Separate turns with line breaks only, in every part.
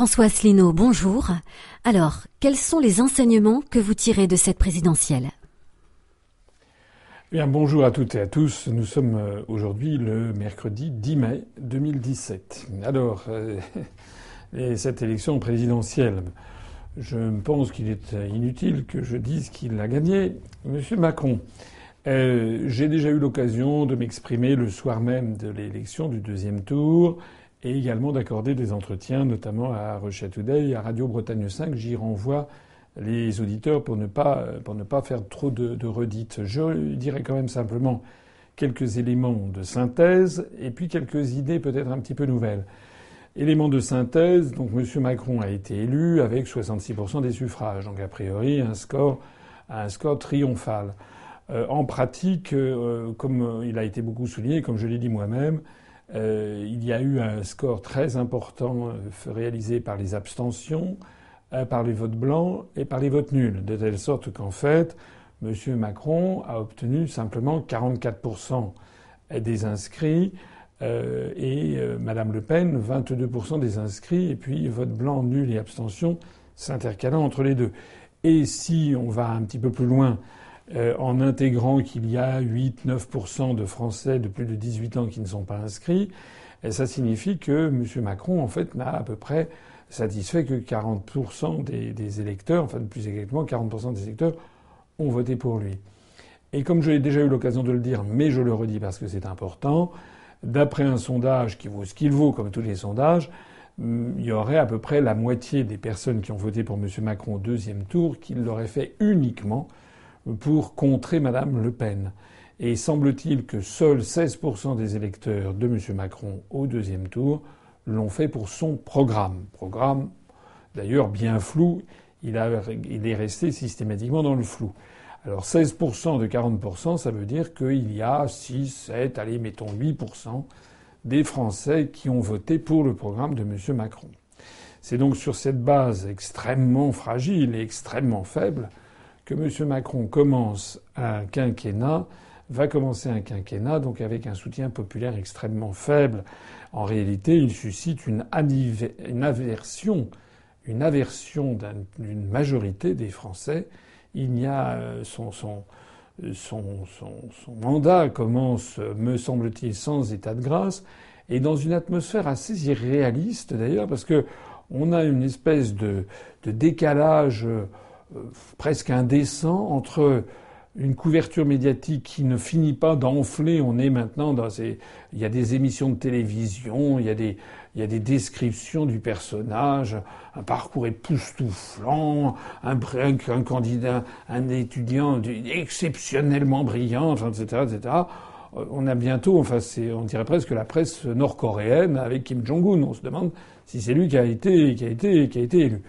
François Asselineau, bonjour. Alors, quels sont les enseignements que vous tirez de cette présidentielle?
Bien, bonjour à toutes et à tous. Nous sommes euh, aujourd'hui le mercredi 10 mai 2017. Alors, euh, cette élection présidentielle, je pense qu'il est inutile que je dise qu'il a gagné. Monsieur Macron, euh, j'ai déjà eu l'occasion de m'exprimer le soir même de l'élection du deuxième tour et également d'accorder des entretiens, notamment à Russia Today à Radio Bretagne 5. J'y renvoie les auditeurs pour ne pas, pour ne pas faire trop de, de redites. Je dirais quand même simplement quelques éléments de synthèse et puis quelques idées peut-être un petit peu nouvelles. Éléments de synthèse, donc M. Macron a été élu avec 66% des suffrages, donc a priori un score, un score triomphal. Euh, en pratique, euh, comme il a été beaucoup souligné, comme je l'ai dit moi-même, euh, il y a eu un score très important réalisé par les abstentions, euh, par les votes blancs et par les votes nuls, de telle sorte qu'en fait, M. Macron a obtenu simplement 44% des inscrits euh, et euh, Mme Le Pen 22% des inscrits, et puis vote blanc, nul et abstention s'intercalant entre les deux. Et si on va un petit peu plus loin, en intégrant qu'il y a 8-9% de Français de plus de 18 ans qui ne sont pas inscrits, ça signifie que M. Macron, en fait, n'a à peu près satisfait que 40% des, des, électeurs, enfin plus exactement 40% des électeurs, ont voté pour lui. Et comme j'ai déjà eu l'occasion de le dire, mais je le redis parce que c'est important, d'après un sondage qui vaut ce qu'il vaut, comme tous les sondages, il y aurait à peu près la moitié des personnes qui ont voté pour M. Macron au deuxième tour qui l'auraient fait uniquement pour contrer Mme Le Pen. Et semble-t-il que seuls 16% des électeurs de M. Macron au deuxième tour l'ont fait pour son programme. Programme d'ailleurs bien flou. Il, est resté systématiquement dans le flou. Alors 16% de 40%, ça veut dire qu'il y a 6, 7, allez, mettons 8% des Français qui ont voté pour le programme de M. Macron. C'est donc sur cette base extrêmement fragile et extrêmement faible que M. Macron commence un quinquennat, va commencer un quinquennat, donc avec un soutien populaire extrêmement faible en réalité, il suscite une, aversion, une aversion d'une majorité des Français. Il y a euh, son, son, mandat commence, me semble-t-il, sans état de grâce et dans une atmosphère assez irréaliste d'ailleurs, parce que on a une espèce de, décalage euh, presque indécent entre une couverture médiatique qui ne finit pas d'enfler. On est maintenant dans ces... Il y a des émissions de télévision, il y a des, il y a des descriptions du personnage, un parcours époustouflant, un, candidat, un étudiant exceptionnellement brillant, etc., etc. Euh, on a bientôt, enfin, on dirait presque la presse nord-coréenne avec Kim Jong-un. On se demande si c'est lui qui a été, qui a été, qui a été élu.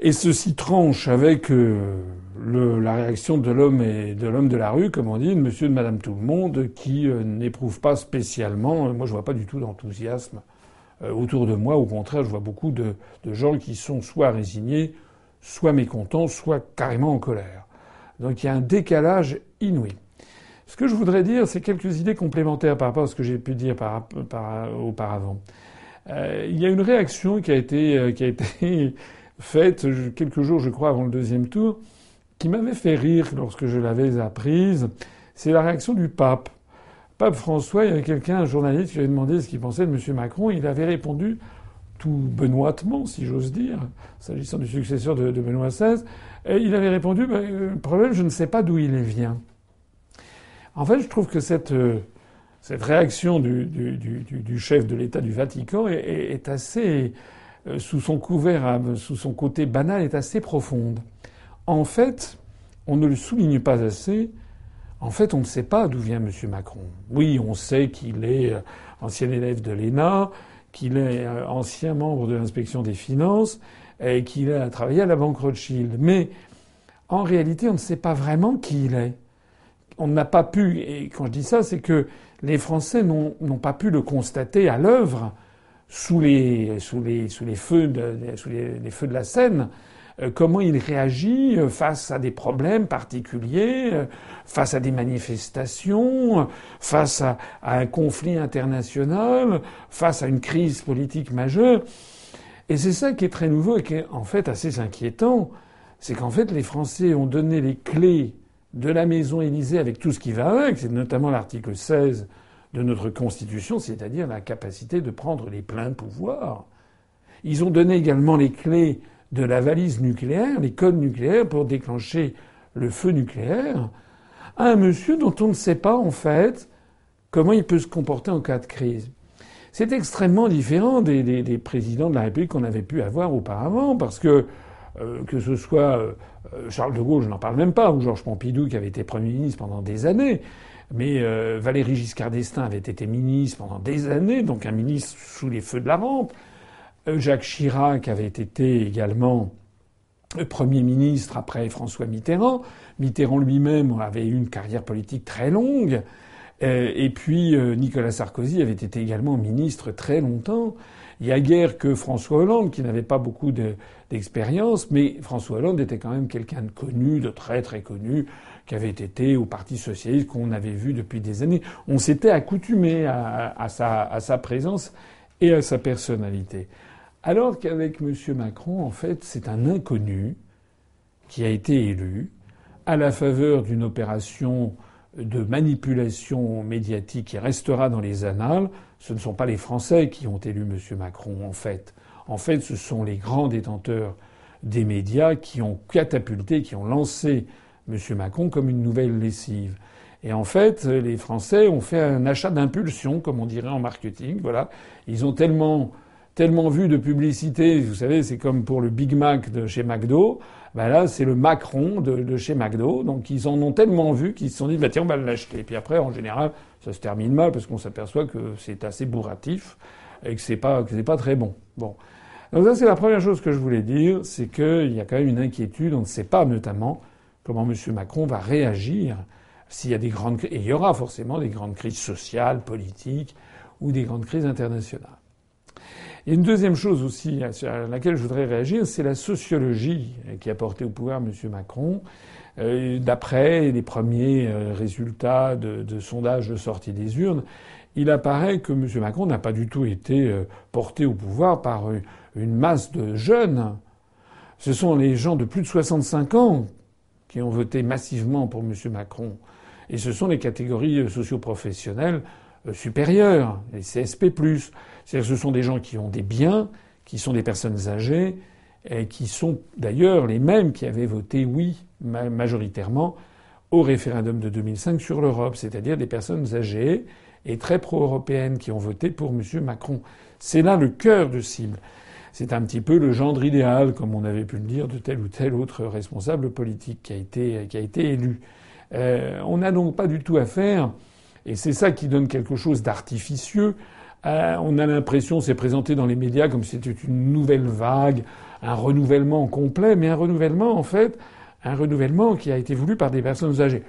Et ceci tranche avec euh, la réaction de l'homme et de l'homme de la rue, comme on dit, de monsieur de madame tout le monde, qui euh, n'éprouve pas spécialement. Euh, moi, je vois pas du tout d'enthousiasme autour de moi. Au contraire, je vois beaucoup de, gens qui sont soit résignés, soit mécontents, soit carrément en colère. Donc il y a un décalage inouï. Ce que je voudrais dire, c'est quelques idées complémentaires par rapport à ce que j'ai pu dire par, par, auparavant. il y a une réaction qui a été faite quelques jours, je crois, avant le deuxième tour, qui m'avait fait rire lorsque je l'avais apprise. C'est la réaction du pape. Pape François, il y avait quelqu'un, un journaliste, qui avait demandé ce qu'il pensait de M. Macron. Il avait répondu tout benoîtement, si j'ose dire, s'agissant du successeur de, Benoît XVI. Et il avait répondu ben, euh, Le problème, je ne sais pas d'où il vient. En fait, je trouve que cette, euh, cette réaction du, du, chef de l'État du Vatican est, assez sous son couvert, sous son côté banal, est assez profonde. En fait, on ne le souligne pas assez. En fait, on ne sait pas d'où vient M. Macron. Oui, on sait qu'il est euh, ancien élève de l'ENA, qu'il est euh, ancien membre de l'inspection des finances et qu'il a travaillé à la Banque Rothschild. Mais en réalité, on ne sait pas vraiment qui il est. On n'a pas pu, et quand je dis ça, c'est que les Français n'ont pas pu le constater à l'œuvre sous les, sous les, sous les, feux, de, sous les, feux de la scène, euh, comment il réagit euh, face à des problèmes particuliers, euh, face à des manifestations, face à, un conflit international, face à une crise politique majeure. Et c'est ça qui est très nouveau et qui est en fait assez inquiétant. C'est qu'en fait, les Français ont donné les clés de la maison Élysée avec tout ce qui va avec. C'est notamment l'article 16 de notre Constitution, c'est-à-dire la capacité de prendre les pleins pouvoirs. Ils ont donné également les clés de la valise nucléaire, les codes nucléaires pour déclencher le feu nucléaire à un monsieur dont on ne sait pas en fait comment il peut se comporter en cas de crise. C'est extrêmement différent des, présidents de la République qu'on avait pu avoir auparavant, parce que euh, que ce soit euh, Charles de Gaulle, je n'en parle même pas, ou Georges Pompidou qui avait été Premier ministre pendant des années, mais euh, Valéry Giscard d'Estaing avait été ministre pendant des années, donc un ministre sous les feux de la rampe. Jacques Chirac avait été également Premier ministre après François Mitterrand. Mitterrand lui-même avait eu une carrière politique très longue. Euh, et puis euh, Nicolas Sarkozy avait été également ministre très longtemps. Il y a guère que François Hollande, qui n'avait pas beaucoup d'expérience, mais François Hollande était quand même quelqu'un de connu, de très très connu, qui avait été au Parti socialiste, qu'on avait vu depuis des années. On s'était accoutumé à, sa, à sa présence et à sa personnalité. Alors qu'avec M. Macron, en fait, c'est un inconnu qui a été élu à la faveur d'une opération de manipulation médiatique qui restera dans les annales. Ce ne sont pas les Français qui ont élu M. Macron, en fait. En fait, ce sont les grands détenteurs des médias qui ont catapulté, qui ont lancé M. Macron comme une nouvelle lessive. Et en fait, les Français ont fait un achat d'impulsion, comme on dirait en marketing. Voilà. Ils ont tellement tellement vu de publicité, vous savez, c'est comme pour le Big Mac de chez McDo, ben là c'est le Macron de, chez McDo, donc ils en ont tellement vu qu'ils se sont dit bah tiens on va l'acheter. Et puis après en général ça se termine mal parce qu'on s'aperçoit que c'est assez bourratif et que c'est pas pas très bon. Bon. Donc ça c'est la première chose que je voulais dire, c'est qu'il y a quand même une inquiétude, on ne sait pas notamment comment M. Macron va réagir s'il y a des grandes et il y aura forcément des grandes crises sociales, politiques ou des grandes crises internationales. Il une deuxième chose aussi à laquelle je voudrais réagir, c'est la sociologie qui a porté au pouvoir M. Macron. Euh, d'après les premiers euh, résultats de, de sondages de sortie des urnes, il apparaît que M. Macron n'a pas du tout été euh, porté au pouvoir par une masse de jeunes. Ce sont les gens de plus de 65 ans qui ont voté massivement pour M. Macron. Et ce sont les catégories socioprofessionnelles supérieures, les CSP+. C'est-à-dire ce sont des gens qui ont des biens, qui sont des personnes âgées, et qui sont d'ailleurs les mêmes qui avaient voté oui majoritairement au référendum de 2005 sur l'Europe, c'est-à-dire des personnes âgées et très pro-européennes qui ont voté pour M. Macron. C'est là le cœur de cible. C'est un petit peu le gendre idéal, comme on avait pu le dire, de tel ou tel autre responsable politique qui a été, qui a été élu. Euh, on n'a donc pas du tout affaire, et c'est ça qui donne quelque chose d'artificieux, euh, on a l'impression, c'est présenté dans les médias comme si c'était une nouvelle vague, un renouvellement complet, mais un renouvellement, en fait, un renouvellement qui a été voulu par des personnes âgées.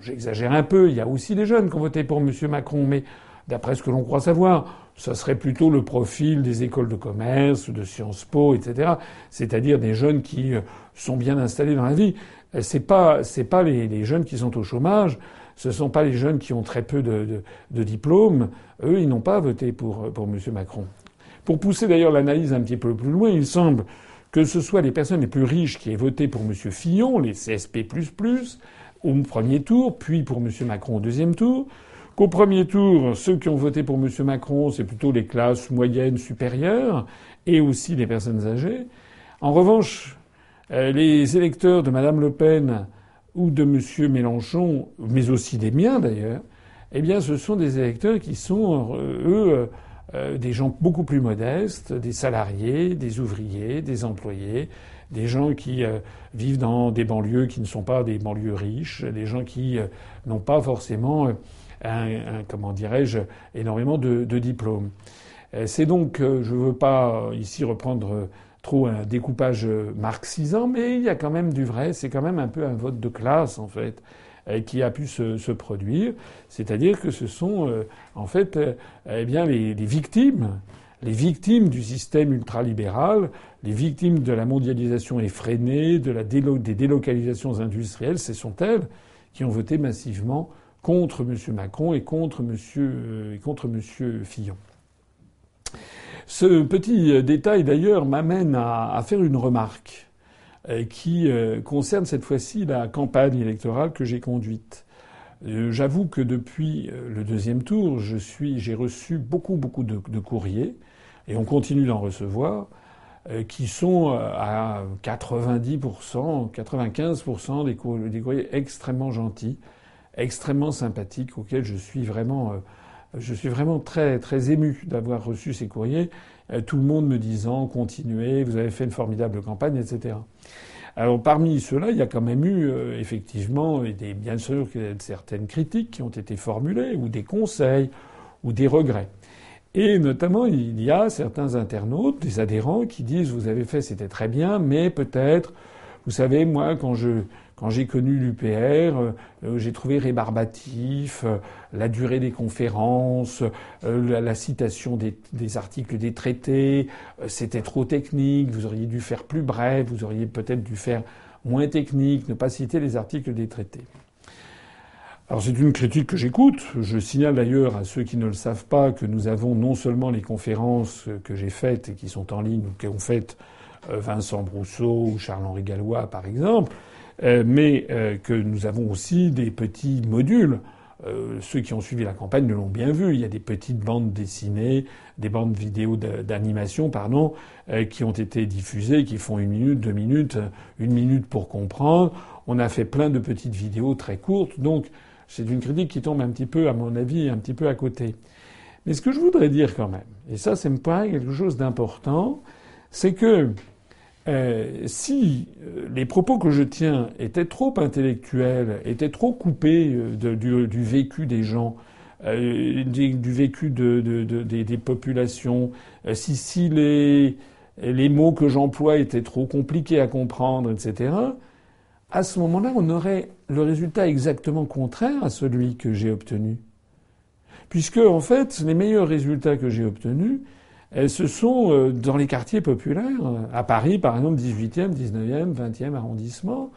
J'exagère un peu, il y a aussi des jeunes qui ont voté pour M. Macron, mais d'après ce que l'on croit savoir, ça serait plutôt le profil des écoles de commerce, de Sciences Po, etc. C'est-à-dire des jeunes qui euh, sont bien installés dans la vie. Euh, c'est pas, c'est pas les, jeunes qui sont au chômage, ce sont pas les jeunes qui ont très peu de, diplômes. Eux, ils n'ont pas voté pour, pour M. Macron. Pour pousser d'ailleurs l'analyse un petit peu plus loin, il semble que ce soit les personnes les plus riches qui aient voté pour M. Fillon, les CSP++, au premier tour, puis pour M. Macron au deuxième tour, qu'au premier tour, ceux qui ont voté pour M. Macron, c'est plutôt les classes moyennes supérieures et aussi les personnes âgées. En revanche, euh, les électeurs de Mme Le Pen ou de M. Mélenchon, mais aussi des miens d'ailleurs, eh bien, ce sont des électeurs qui sont, euh, eux, euh, des gens beaucoup plus modestes, des salariés, des ouvriers, des employés, des gens qui vivent dans des banlieues qui ne sont pas des banlieues riches, des gens qui n'ont pas forcément, un, comment dirais-je, énormément de, diplômes. C'est donc, je ne veux pas ici reprendre trop un découpage marxisant, mais il y a quand même du vrai. C'est quand même un peu un vote de classe, en fait, euh, qui a pu se, produire. C'est-à-dire que ce sont, euh, en fait, euh, eh bien, les, victimes, les victimes du système ultralibéral, les victimes de la mondialisation effrénée, de la des délocalisations industrielles, ce sont elles qui ont voté massivement contre M. Macron et contre M. et contre Fillon. Ce petit détail d'ailleurs m'amène à, faire une remarque qui concerne cette fois-ci la campagne électorale que j'ai conduite. J'avoue que depuis le deuxième tour, je suis, j'ai reçu beaucoup, beaucoup de, courriers, et on continue d'en recevoir, euh, qui sont euh, à 90%, 95% des, courriers extrêmement gentils, extrêmement sympathiques, auxquels je suis vraiment, euh, je suis vraiment très, très ému d'avoir reçu ces courriers. Tout le monde me disant continuez, vous avez fait une formidable campagne, etc. Alors parmi ceux-là, il y a quand même eu effectivement des, bien sûr certaines critiques qui ont été formulées, ou des conseils, ou des regrets. Et notamment, il y a certains internautes, des adhérents, qui disent vous avez fait, c'était très bien, mais peut-être, vous savez, moi, quand je quand j'ai connu l'UPR, euh, j'ai trouvé rébarbatif euh, la durée des conférences, euh, la, citation des, des, articles des traités, c'était trop technique, vous auriez dû faire plus bref, vous auriez peut-être dû faire moins technique, ne pas citer les articles des traités. Alors c'est une critique que j'écoute. Je signale d'ailleurs à ceux qui ne le savent pas que nous avons non seulement les conférences que j'ai faites et qui sont en ligne ou qu'ont faites euh, Vincent Brousseau ou Charles-Henri Gallois par exemple, euh, mais euh, que nous avons aussi des petits modules. ceux qui ont suivi la campagne l'ont bien vu. Il y a des petites bandes dessinées, des bandes vidéo d'animation, pardon, qui ont été diffusées, qui font une minute, deux minutes, une minute pour comprendre. On a fait plein de petites vidéos très courtes, donc c'est une critique qui tombe un petit peu, à mon avis, un petit peu à côté. Mais ce que je voudrais dire quand même, et ça, c'est me paraît quelque chose d'important, c'est que euh, si euh, les propos que je tiens étaient trop intellectuels, étaient trop coupés euh, du, vécu des gens, du, vécu des, populations, si, si les, les mots que j'emploie étaient trop compliqués à comprendre, etc., à ce moment-là, on aurait le résultat exactement contraire à celui que j'ai obtenu. Puisque, en fait, les meilleurs résultats que j'ai obtenus, ce sont euh, dans les quartiers populaires, à Paris, par exemple, 18e, 19e, 20e arrondissement.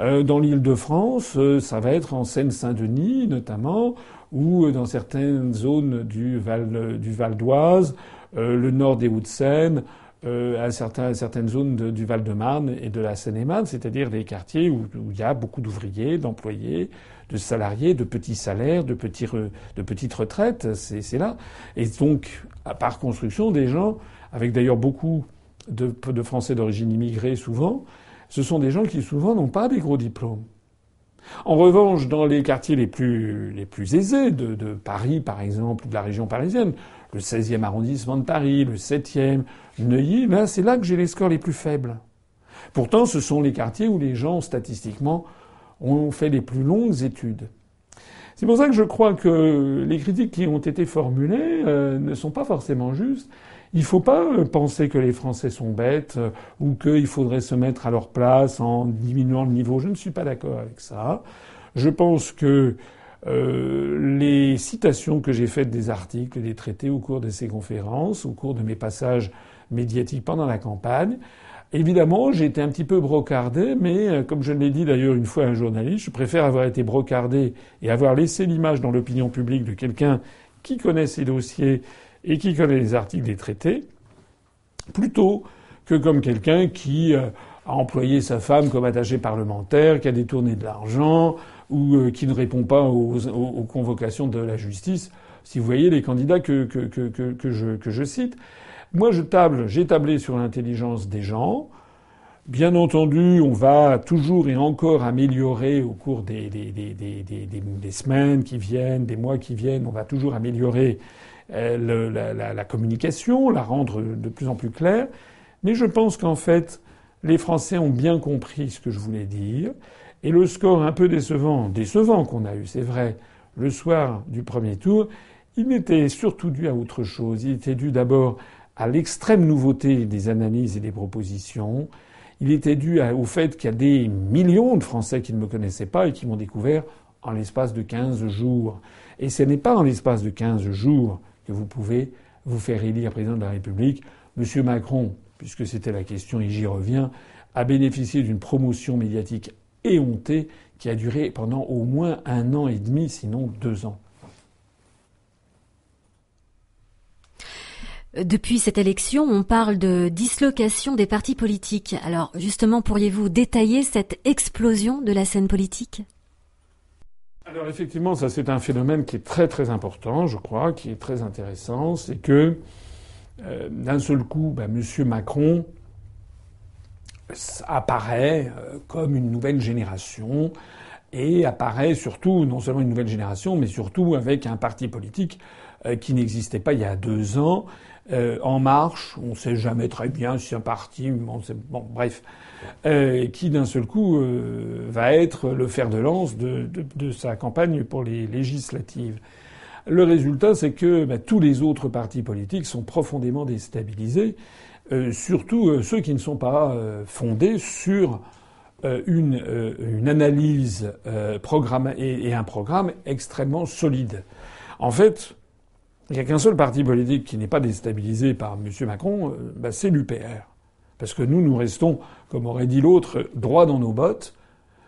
Euh, dans l'île de France, euh, ça va être en Seine-Saint-Denis, notamment, ou dans certaines zones du Val, du Val d'Oise, le nord des Hauts-de-Seine, euh, certaines zones du Val-de-Marne et de la Seine-et-Marne, c'est-à-dire des quartiers où, il y a beaucoup d'ouvriers, d'employés, de salariés, de petits salaires, de, petites retraites. C'est là. Et donc, par construction, des gens, avec d'ailleurs beaucoup de, Français d'origine immigrée souvent, ce sont des gens qui souvent n'ont pas des gros diplômes. En revanche, dans les quartiers les plus, aisés de, de Paris, par exemple, ou de la région parisienne, le 16e arrondissement de Paris, le 7e, Neuilly, ben c'est là que j'ai les scores les plus faibles. Pourtant, ce sont les quartiers où les gens, statistiquement, ont fait les plus longues études. C'est pour ça que je crois que les critiques qui ont été formulées euh, ne sont pas forcément justes. Il ne faut pas euh, penser que les Français sont bêtes euh, ou qu'il faudrait se mettre à leur place en diminuant le niveau. Je ne suis pas d'accord avec ça. Je pense que les citations que j'ai faites des articles, des traités au cours de ces conférences, au cours de mes passages médiatiques pendant la campagne, Évidemment, j'ai été un petit peu brocardé, mais euh, comme je l'ai dit d'ailleurs une fois à un journaliste, je préfère avoir été brocardé et avoir laissé l'image dans l'opinion publique de quelqu'un qui connaît ces dossiers et qui connaît les articles des traités, plutôt que comme quelqu'un qui euh, a employé sa femme comme attachée parlementaire, qui a détourné de l'argent, ou euh, qui ne répond pas aux, convocations de la justice. Si vous voyez les candidats que je cite. Moi, je table, j'ai tablé sur l'intelligence des gens. Bien entendu, on va toujours et encore améliorer au cours des, semaines qui viennent, des mois qui viennent, on va toujours améliorer euh, la, communication, la rendre de plus en plus claire. Mais je pense qu'en fait, les Français ont bien compris ce que je voulais dire. Et le score un peu décevant, décevant qu'on a eu, c'est vrai, le soir du premier tour, il n'était surtout dû à autre chose. Il était dû d'abord à l'extrême nouveauté des analyses et des propositions. Il était dû au fait qu'il y a des millions de Français qui ne me connaissaient pas et qui m'ont découvert en l'espace de 15 jours. Et ce n'est pas en l'espace de 15 jours que vous pouvez vous faire élire président de la République. Monsieur Macron, puisque c'était la question et j'y reviens, a bénéficié d'une promotion médiatique éhontée qui a duré pendant au moins un an et demi, sinon deux ans.
Depuis cette élection, on parle de dislocation des partis politiques. Alors justement, pourriez-vous détailler cette explosion de la scène politique?
Alors effectivement, ça c'est un phénomène qui est très très important, je crois, qui est très intéressant. C'est que euh, d'un seul coup, bah, M. Macron apparaît euh, comme une nouvelle génération et apparaît surtout, non seulement une nouvelle génération, mais surtout avec un parti politique euh, qui n'existait pas il y a deux ans euh, En Marche, on ne sait jamais très bien si un parti, bon, bon bref, euh, qui d'un seul coup euh, va être le fer de lance de, sa campagne pour les législatives. Le résultat, c'est que bah, tous les autres partis politiques sont profondément déstabilisés, surtout ceux qui ne sont pas fondés sur une, une, analyse programme et, et un programme extrêmement solide. En fait, il n'y a qu'un seul parti politique qui n'est pas déstabilisé par M. Macron, euh, bah, c'est l'UPR. Parce que nous, nous restons, comme aurait dit l'autre, droit dans nos bottes,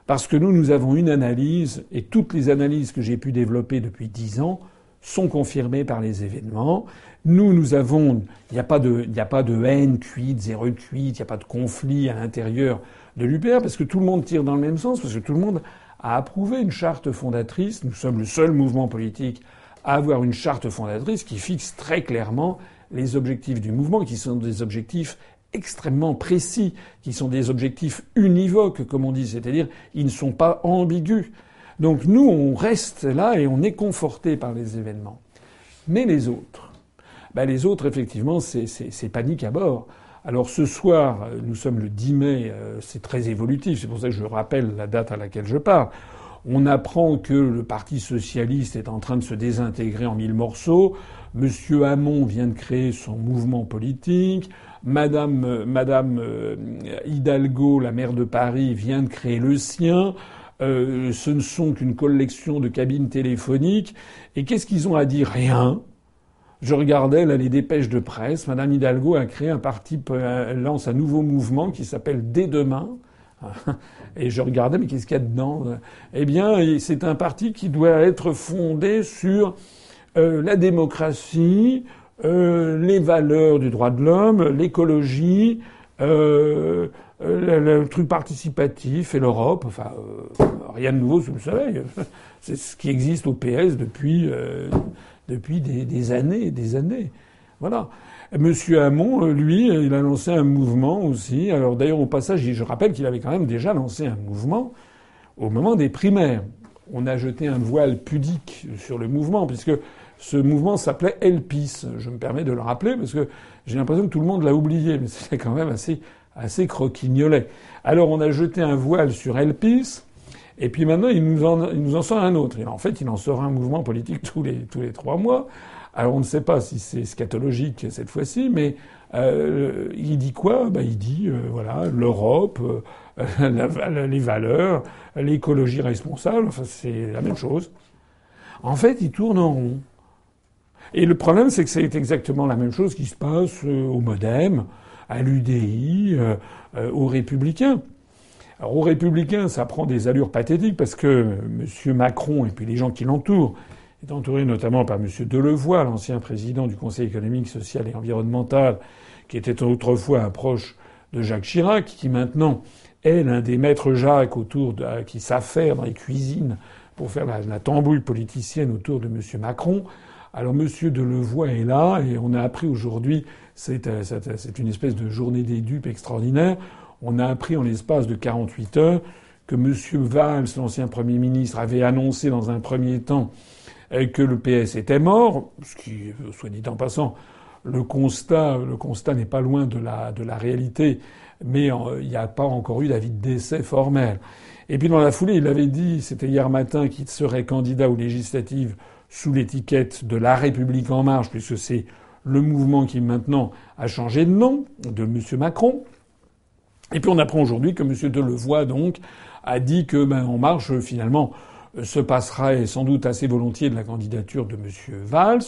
parce que nous, nous avons une analyse, et toutes les analyses que j'ai pu développer depuis dix ans sont confirmées par les événements. Nous, nous avons, il n'y a pas de, a pas de haine cuite, zéro cuite, il n'y a pas de conflit à l'intérieur de l'UPR, parce que tout le monde tire dans le même sens, parce que tout le monde a approuvé une charte fondatrice. Nous sommes le seul mouvement politique à avoir une charte fondatrice qui fixe très clairement les objectifs du mouvement, qui sont des objectifs extrêmement précis, qui sont des objectifs univoques, comme on dit, c'est-à-dire ils ne sont pas ambigus. Donc nous, on reste là et on est conforté par les événements. Mais les autres, ben les autres, effectivement, c'est panique à bord. Alors ce soir, nous sommes le 10 mai, euh, c'est très évolutif, c'est pour ça que je rappelle la date à laquelle je parle. On apprend que le Parti socialiste est en train de se désintégrer en mille morceaux. Monsieur Hamon vient de créer son mouvement politique. Madame, Madame euh, Hidalgo, la maire de Paris, vient de créer le sien. Euh, ce ne sont qu'une collection de cabines téléphoniques. Et qu'est-ce qu'ils ont à dire? Rien. Je regardais les dépêches de presse. Madame Hidalgo a créé un parti, lance un nouveau mouvement qui s'appelle Dès demain. Et je regardais, mais qu'est-ce qu'il y a dedans Eh bien, c'est un parti qui doit être fondé sur euh, la démocratie, euh, les valeurs du droit de l'homme, l'écologie, euh, le, truc participatif et l'Europe. Enfin, euh, rien de nouveau sous le soleil. C'est ce qui existe au PS depuis euh, depuis des, des années et des années. Voilà. Monsieur Hamon, lui, il a lancé un mouvement aussi. Alors d'ailleurs, au passage, je rappelle qu'il avait quand même déjà lancé un mouvement au moment des primaires. On a jeté un voile pudique sur le mouvement, puisque ce mouvement s'appelait Elpis. Je me permets de le rappeler, parce que j'ai l'impression que tout le monde l'a oublié, mais c'est quand même assez, assez croquignolet. Alors on a jeté un voile sur Elpis, et puis maintenant, il nous en, il nous en sort un autre. Et en fait, il en sort un mouvement politique tous les, tous les trois mois. Alors on ne sait pas si c'est scatologique cette fois-ci, mais euh, il dit quoi? Ben, Il dit euh, voilà l'Europe, euh, les valeurs, l'écologie responsable. C'est la même chose. En fait, il tourne en rond. Et le problème, c'est que c'est exactement la même chose qui se passe au MoDem, à l'UDI, aux Républicains. Aux Républicains, ça prend des allures pathétiques parce que M. Macron et puis les gens qui l'entourent est entouré notamment par M. Delevoye, l'ancien président du Conseil économique, social et environnemental, qui était autrefois un proche de Jacques Chirac, qui maintenant est l'un des maîtres Jacques autour de, qui s'affaire dans les cuisines pour faire la, tambouille politicienne autour de M. Macron. Alors M. Delevoye est là et on a appris aujourd'hui, c'est une espèce de journée des dupes extraordinaire, on a appris en l'espace de 48 heures que M. Valls, l'ancien Premier ministre, avait annoncé dans un premier temps que le PS était mort, ce qui, soit dit en passant, le constat, le constat n'est pas loin de la, de la réalité, mais euh, il n'y a pas encore eu d'avis de décès formel. Et puis dans la foulée, il avait dit, c'était hier matin, qu'il serait candidat aux législatives sous l'étiquette de La République en marche, puisque c'est le mouvement qui maintenant a changé de nom, de M. Macron. Et puis on apprend aujourd'hui que M. Delevoye, donc, a dit que, ben, En Marche, finalement, se passera sans doute assez volontiers de la candidature de M. Valls.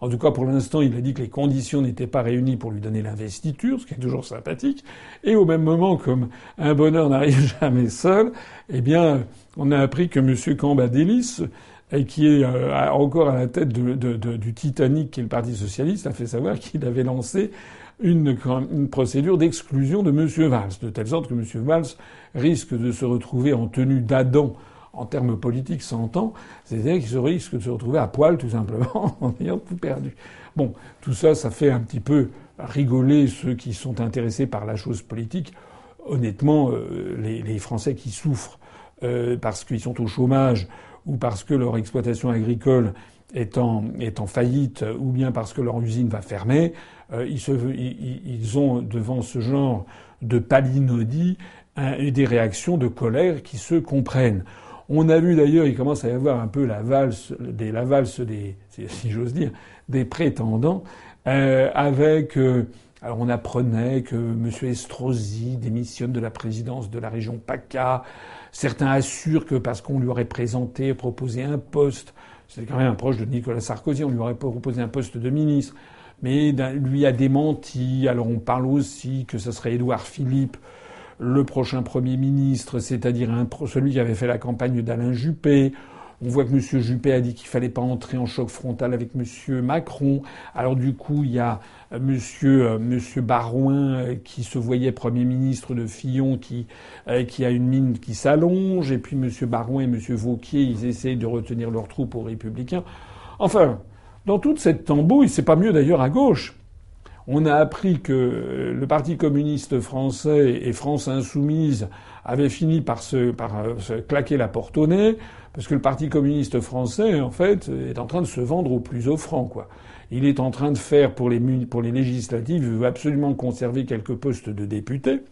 En tout cas, pour l'instant, il a dit que les conditions n'étaient pas réunies pour lui donner l'investiture, ce qui est toujours sympathique. Et au même moment, comme un bonheur n'arrive jamais seul, eh bien, on a appris que M. Cambadélis, qui est euh, encore à la tête du Titanic, qui est le Parti socialiste, a fait savoir qu'il avait lancé une, une procédure d'exclusion de M. Valls, de telle sorte que M. Valls risque de se retrouver en tenue d'Adam en termes politiques s'entend, c'est-à-dire qu'il risque de se retrouver à poil tout simplement en ayant tout perdu. Bon, tout ça, ça fait un petit peu rigoler ceux qui sont intéressés par la chose politique. Honnêtement, euh, les, Français qui souffrent euh, parce qu'ils sont au chômage ou parce que leur exploitation agricole est en, faillite ou bien parce que leur usine va fermer, euh, ils, ont devant ce genre de palinodie des réactions de colère qui se comprennent. On a vu d'ailleurs, il commence à y avoir un peu la valse des, la valse des, si j'ose dire, des prétendants, euh, avec. Euh, alors on apprenait que M. Estrosi démissionne de la présidence de la région PACA. Certains assurent que parce qu'on lui aurait présenté, proposé un poste, c'est quand même un proche de Nicolas Sarkozy, on lui aurait proposé un poste de ministre, mais lui a démenti. Alors on parle aussi que ce serait Édouard Philippe le prochain Premier ministre, c'est-à-dire celui qui avait fait la campagne d'Alain Juppé. On voit que M. Juppé a dit qu'il fallait pas entrer en choc frontal avec M. Macron. Alors du coup, il y a euh, M. Euh, Monsieur Barouin euh, qui se voyait Premier ministre de Fillon qui, qui a une mine qui s'allonge. Et puis M. Barouin et M. Vauquier, ils essayent de retenir leurs troupes aux Républicains. Enfin, dans toute cette tambouille, c'est pas mieux d'ailleurs à gauche. On a appris que le Parti communiste français et France insoumise avaient fini par se, par euh, claquer la porte au nez, parce que le Parti communiste français, en fait, est en train de se vendre au plus offrant, quoi. Il est en train de faire pour les, pour les législatives, il veut absolument conserver quelques postes de députés.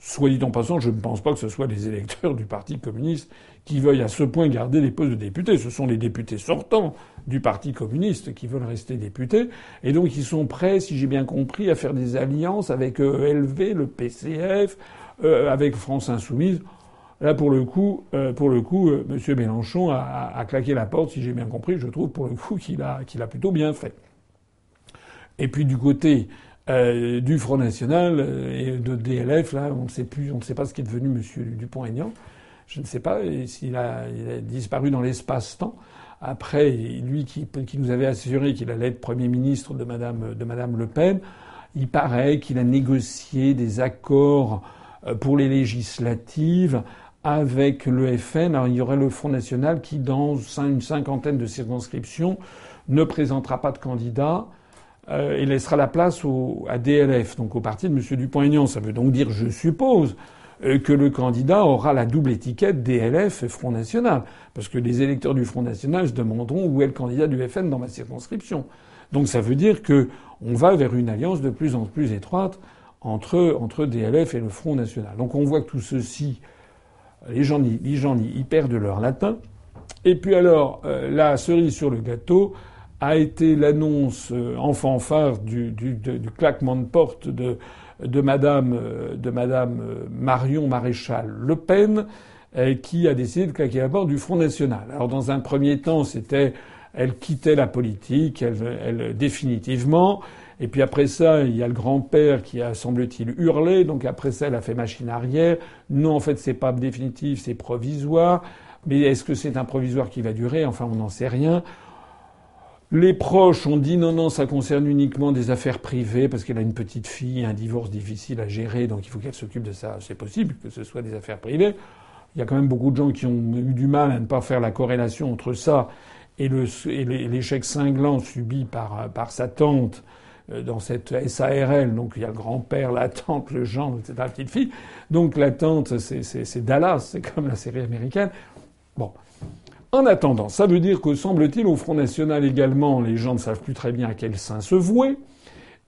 Soit dit en passant, je ne pense pas que ce soit les électeurs du Parti communiste qui veuillent à ce point garder les postes de députés. Ce sont les députés sortants du Parti communiste qui veulent rester députés. Et donc ils sont prêts, si j'ai bien compris, à faire des alliances avec ELV, le PCF, euh, avec France Insoumise. Là, pour le coup, euh, pour le coup, euh, M. Mélenchon a, a, claqué la porte, si j'ai bien compris. Je trouve pour le coup qu'il a, qu'il a plutôt bien fait. Et puis du côté euh, du Front National euh, et de DLF. Là, on ne sait plus, on ne sait pas ce qui est devenu Monsieur Dupont-Aignan. Je ne sais pas s'il a, il a disparu dans l'espace-temps. Après, lui qui, qui nous avait assuré qu'il allait être Premier ministre de Madame, de Madame Le Pen, il paraît qu'il a négocié des accords euh, pour les législatives avec le FN. Alors, il y aurait le Front National qui, dans une cinquantaine de circonscriptions, ne présentera pas de candidat euh, et laissera la place au, à DLF, donc au parti de M. Dupont-Aignan. Ça veut donc dire, je suppose, euh, que le candidat aura la double étiquette DLF et Front National. Parce que les électeurs du Front National se demanderont où est le candidat du FN dans ma circonscription. Donc ça veut dire que on va vers une alliance de plus en plus étroite entre, entre DLF et le Front National. Donc on voit que tout ceci, les gens, les gens y perdent leur latin. Et puis alors, euh, la cerise sur le gâteau, a été l'annonce euh, en fanfare du, du, du, claquement de porte de, de Madame, euh, de Madame euh, Marion Maréchal Le Pen, qui a décidé de claquer la porte du Front National. Alors dans un premier temps, c'était elle quittait la politique, elle, elle, définitivement. Et puis après ça, il y a le grand-père qui a, semble-t-il, hurlé. Donc après ça, elle a fait machine arrière. Non, en fait, c'est pas définitif, c'est provisoire. Mais est-ce que c'est un provisoire qui va durer? Enfin, on n'en sait rien. Les proches ont dit non, non, ça concerne uniquement des affaires privées parce qu'elle a une petite fille, un divorce difficile à gérer, donc il faut qu'elle s'occupe de ça. C'est possible que ce soit des affaires privées. Il y a quand même beaucoup de gens qui ont eu du mal à ne pas faire la corrélation entre ça et l'échec cinglant subi par, par sa tante euh, dans cette SARL. Donc il y a le grand-père, la tante, le gendre, etc., la petite fille. Donc la tante, c'est Dallas, c'est comme la série américaine. Bon. En attendant, ça veut dire que, semble-t-il, au Front National également, les gens ne savent plus très bien à quel sein se vouer.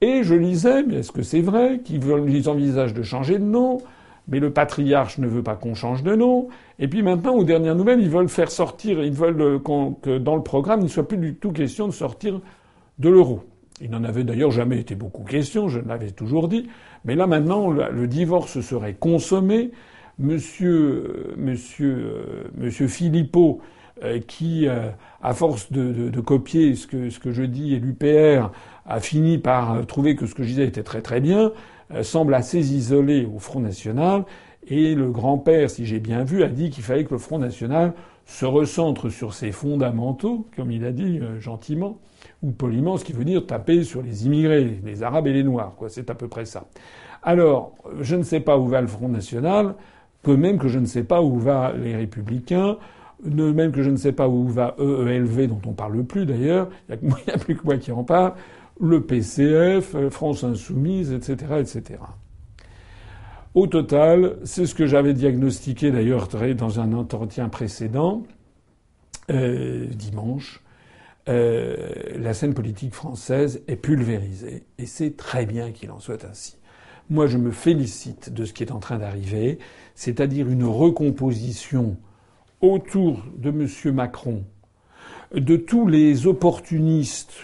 Et je lisais, mais est-ce que c'est vrai, qu'ils envisagent de changer de nom, mais le patriarche ne veut pas qu'on change de nom. Et puis maintenant, aux dernières nouvelles, ils veulent faire sortir, ils veulent euh, que dans le programme, il ne soit plus du tout question de sortir de l'euro. Il n'en avait d'ailleurs jamais été beaucoup question, je l'avais toujours dit. Mais là maintenant, le divorce serait consommé. Monsieur, euh, monsieur, euh, monsieur Philippot qui, à force de, copier ce que, je dis et l'UPR, a fini par trouver que ce que je disais était très très bien, semble assez isolé au Front National. Et le grand-père, si j'ai bien vu, a dit qu'il fallait que le Front National se recentre sur ses fondamentaux, comme il a dit gentiment, ou poliment, ce qui veut dire taper sur les immigrés, les Arabes et les Noirs. Quoi. C'est à peu près ça. Alors, je ne sais pas où va le Front National, peu même que je ne sais pas où va les Républicains, même que je ne sais pas où va EELV, dont on parle plus d'ailleurs, il n'y a, plus que moi qui en parle, le PCF, France Insoumise, etc., etc. Au total, c'est ce que j'avais diagnostiqué d'ailleurs dans un entretien précédent, euh, dimanche, euh, la scène politique française est pulvérisée. Et c'est très bien qu'il en soit ainsi. Moi, je me félicite de ce qui est en train d'arriver, c'est-à-dire une recomposition autour de M. Macron de tous les opportunistes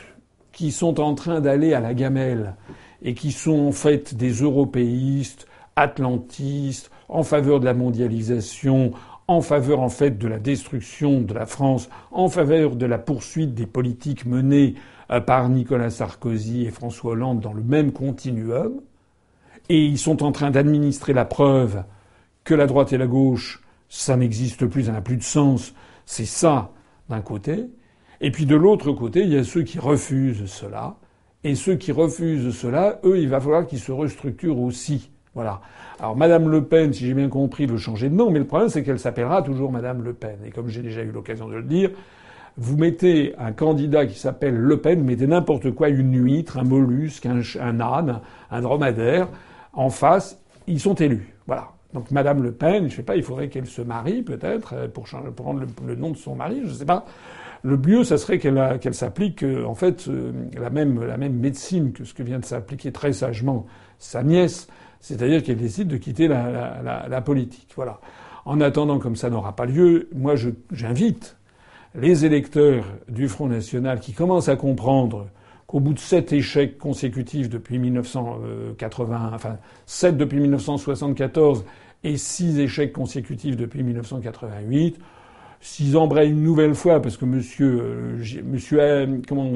qui sont en train d'aller à la gamelle et qui sont en fait des européistes, atlantistes, en faveur de la mondialisation, en faveur en fait de la destruction de la France, en faveur de la poursuite des politiques menées euh, par Nicolas Sarkozy et François Hollande dans le même continuum, et ils sont en train d'administrer la preuve que la droite et la gauche, ça n'existe plus, ça n'a plus de sens, c'est ça d'un côté, et puis de l'autre côté, il y a ceux qui refusent cela, et ceux qui refusent cela, eux, il va falloir qu'ils se restructurent aussi. Voilà. Alors Madame Le Pen, si j'ai bien compris, veut changer de nom, mais le problème c'est qu'elle s'appellera toujours Madame Le Pen. Et comme j'ai déjà eu l'occasion de le dire, vous mettez un candidat qui s'appelle Le Pen, vous mettez n'importe quoi, une huître, un mollusque, un, un, âne, un dromadaire, en face, ils sont élus. Voilà. Donc Madame Le Pen, je sais pas, il faudrait qu'elle se marie peut-être euh, pour, prendre le, nom de son mari, je sais pas. Le mieux, ça serait qu'elle qu'elle s'applique euh, en fait euh, la même la même médecine que ce que vient de s'appliquer très sagement sa nièce, c'est-à-dire qu'elle décide de quitter la, politique. Voilà. En attendant, comme ça n'aura pas lieu, moi j'invite les électeurs du Front National qui commencent à comprendre qu'au bout de sept échecs consécutifs depuis 1980, enfin sept depuis 1974 et six échecs consécutifs depuis 1988, s'ils embrayent une nouvelle fois, parce que Monsieur, euh, Monsieur, euh, comment,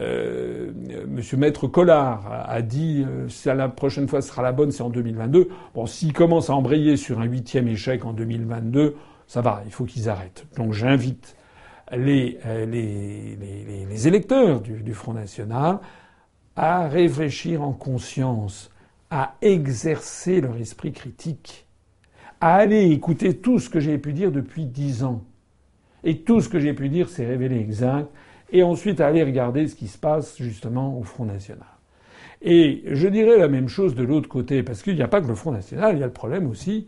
euh, Monsieur Maître Collard a, dit, si la prochaine fois sera la bonne, c'est en 2022. Bon, s'ils commencent à embrayer sur un huitième échec en 2022, ça va, il faut qu'ils arrêtent. Donc j'invite les, les, les, les, électeurs du, du Front National à réfléchir en conscience, à exercer leur esprit critique à aller écouter tout ce que j'ai pu dire depuis dix ans. Et tout ce que j'ai pu dire s'est révélé exact. Et ensuite à aller regarder ce qui se passe justement au Front National. Et je dirais la même chose de l'autre côté, parce qu'il n'y a pas que le Front National, il y a le problème aussi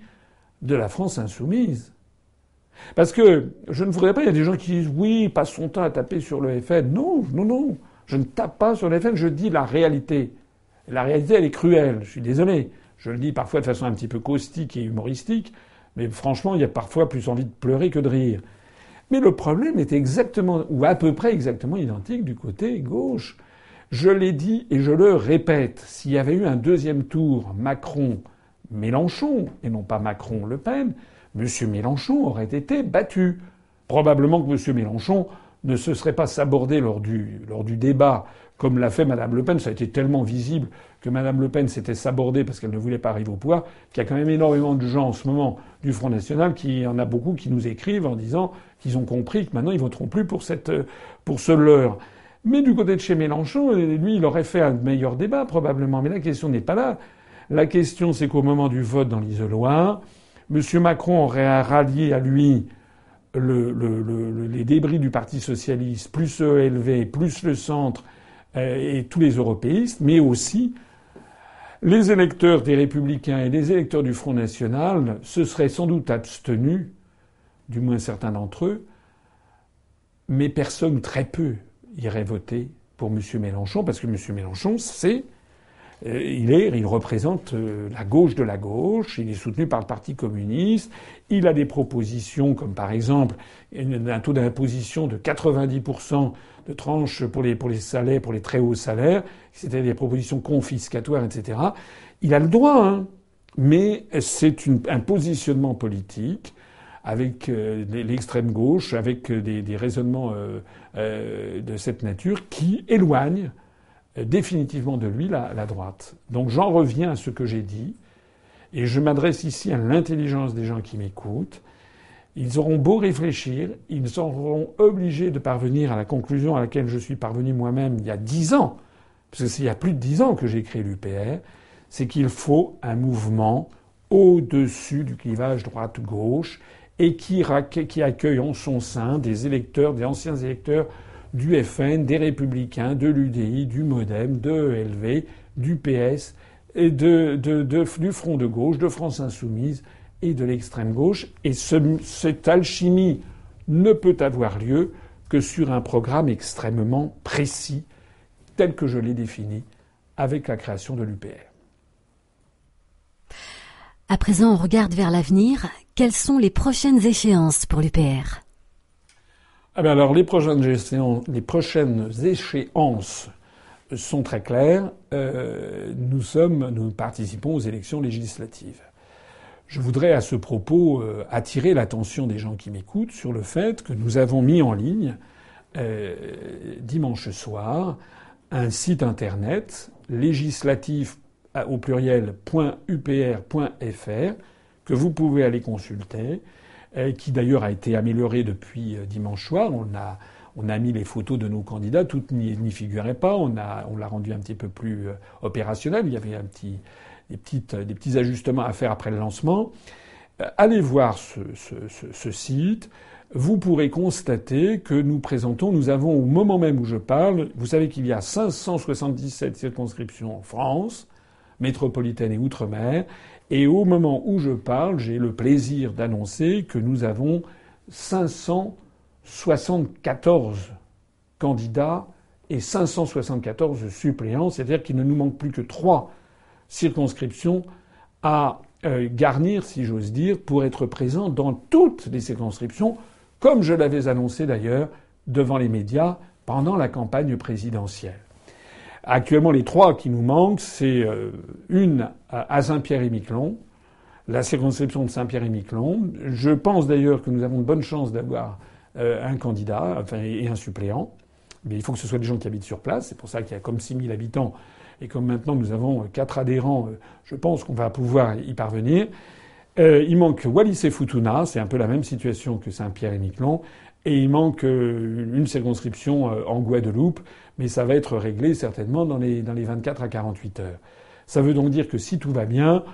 de la France insoumise. Parce que je ne voudrais pas, il y a des gens qui disent oui, passe son temps à taper sur le FN. Non, non, non. Je ne tape pas sur le FN, je dis la réalité. La réalité, elle est cruelle, je suis désolé. Je le dis parfois de façon un petit peu caustique et humoristique, mais franchement, il y a parfois plus envie de pleurer que de rire. Mais le problème est exactement, ou à peu près exactement identique du côté gauche. Je l'ai dit et je le répète, s'il y avait eu un deuxième tour Macron-Mélenchon, et non pas Macron-Le Pen, M. Mélenchon aurait été battu. Probablement que M. Mélenchon ne se serait pas sabordé lors du, lors du débat comme l'a fait Mme Le Pen. Ça a été tellement visible que Mme Le Pen s'était sabordée parce qu'elle ne voulait pas arriver au pouvoir, qu'il y a quand même énormément de gens en ce moment du Front National qui, en a beaucoup qui nous écrivent en disant qu'ils ont compris que maintenant ils voteront plus pour cette, pour ce leurre. Mais du côté de chez Mélenchon, lui, il aurait fait un meilleur débat probablement. Mais la question n'est pas là. La question, c'est qu'au moment du vote dans l'isoloir, M. Macron aurait rallié à lui le, le, les débris du Parti socialiste, plus ELV, plus le centre, euh, et tous les européistes, mais aussi les électeurs des Républicains et les électeurs du Front National se seraient sans doute abstenus, du moins certains d'entre eux, mais personne, très peu, irait voter pour M. Mélenchon, parce que M. Mélenchon, c'est il, est, il représente euh, la gauche de la gauche, il est soutenu par le Parti communiste, il a des propositions comme par exemple un taux d'imposition de 90% de tranches pour les, pour les salaires, pour les très hauts salaires, c'était des propositions confiscatoires, etc. Il a le droit, hein, mais c'est un positionnement politique avec l'extrême gauche, avec des, raisonnements de cette nature qui éloignent définitivement de lui la, la droite. Donc j'en reviens à ce que j'ai dit, et je m'adresse ici à l'intelligence des gens qui m'écoutent. Ils auront beau réfléchir, ils seront obligés de parvenir à la conclusion à laquelle je suis parvenu moi-même il y a dix ans, parce que c'est il y a plus de dix ans que j'ai créé l'UPR, c'est qu'il faut un mouvement au-dessus du clivage droite-gauche et qui accueille en son sein des électeurs, des anciens électeurs du FN, des Républicains, de l'UDI, du MoDem, de ELV, du PS du Front de gauche, de France Insoumise et de l'extrême gauche. Et cette alchimie ne peut avoir lieu que sur un programme extrêmement précis, tel que je l'ai défini avec la création de l'UPR.
À présent, on regarde vers l'avenir. Quelles sont les prochaines échéances pour l'UPR
ah ben les prochaines, échéances, sont très claires. Euh, nous participons aux élections législatives. Je voudrais à ce propos euh, attirer l'attention des gens qui m'écoutent sur le fait que nous avons mis en ligne euh, dimanche soir un site internet législatif au pluriel .upr.fr que vous pouvez aller consulter, qui d'ailleurs a été amélioré depuis euh, dimanche soir. On a, on a mis les photos de nos candidats, toutes n'y figuraient pas. On a, on l'a rendu un petit peu plus euh, opérationnel. Il y avait un petit, des, petites, des petits ajustements à faire après le lancement. Euh, allez voir ce, ce, site. Vous pourrez constater que nous présentons, nous avons au moment même où je parle, vous savez qu'il y a 577 circonscriptions en France, métropolitaine et outre-mer, et au moment où je parle, j'ai le plaisir d'annoncer que nous avons 574 candidats et 574 suppléants, c'est-à-dire qu'il ne nous manque plus que trois circonscriptions à euh, garnir, si j'ose dire, pour être présent dans toutes les circonscriptions, comme je l'avais annoncé d'ailleurs devant les médias pendant la campagne présidentielle. Actuellement, les trois qui nous manquent, c'est euh, une à Saint-Pierre-et-Miquelon, la circonscription de Saint-Pierre-et-Miquelon. Je pense d'ailleurs que nous avons de bonnes chances d'avoir euh, un candidat enfin, et un suppléant. Mais il faut que ce soit des gens qui habitent sur place. C'est pour ça qu'il y a comme 6000 habitants. Et comme maintenant nous avons quatre adhérents, euh, je pense qu'on va pouvoir y parvenir. il manque Wallis et Futuna, c'est un peu la même situation que Saint-Pierre-et-Miquelon. Et il manque une circonscription en Guadeloupe mais ça va être réglé certainement dans les, dans les 24 à 48 heures. Ça veut donc dire que si tout va bien,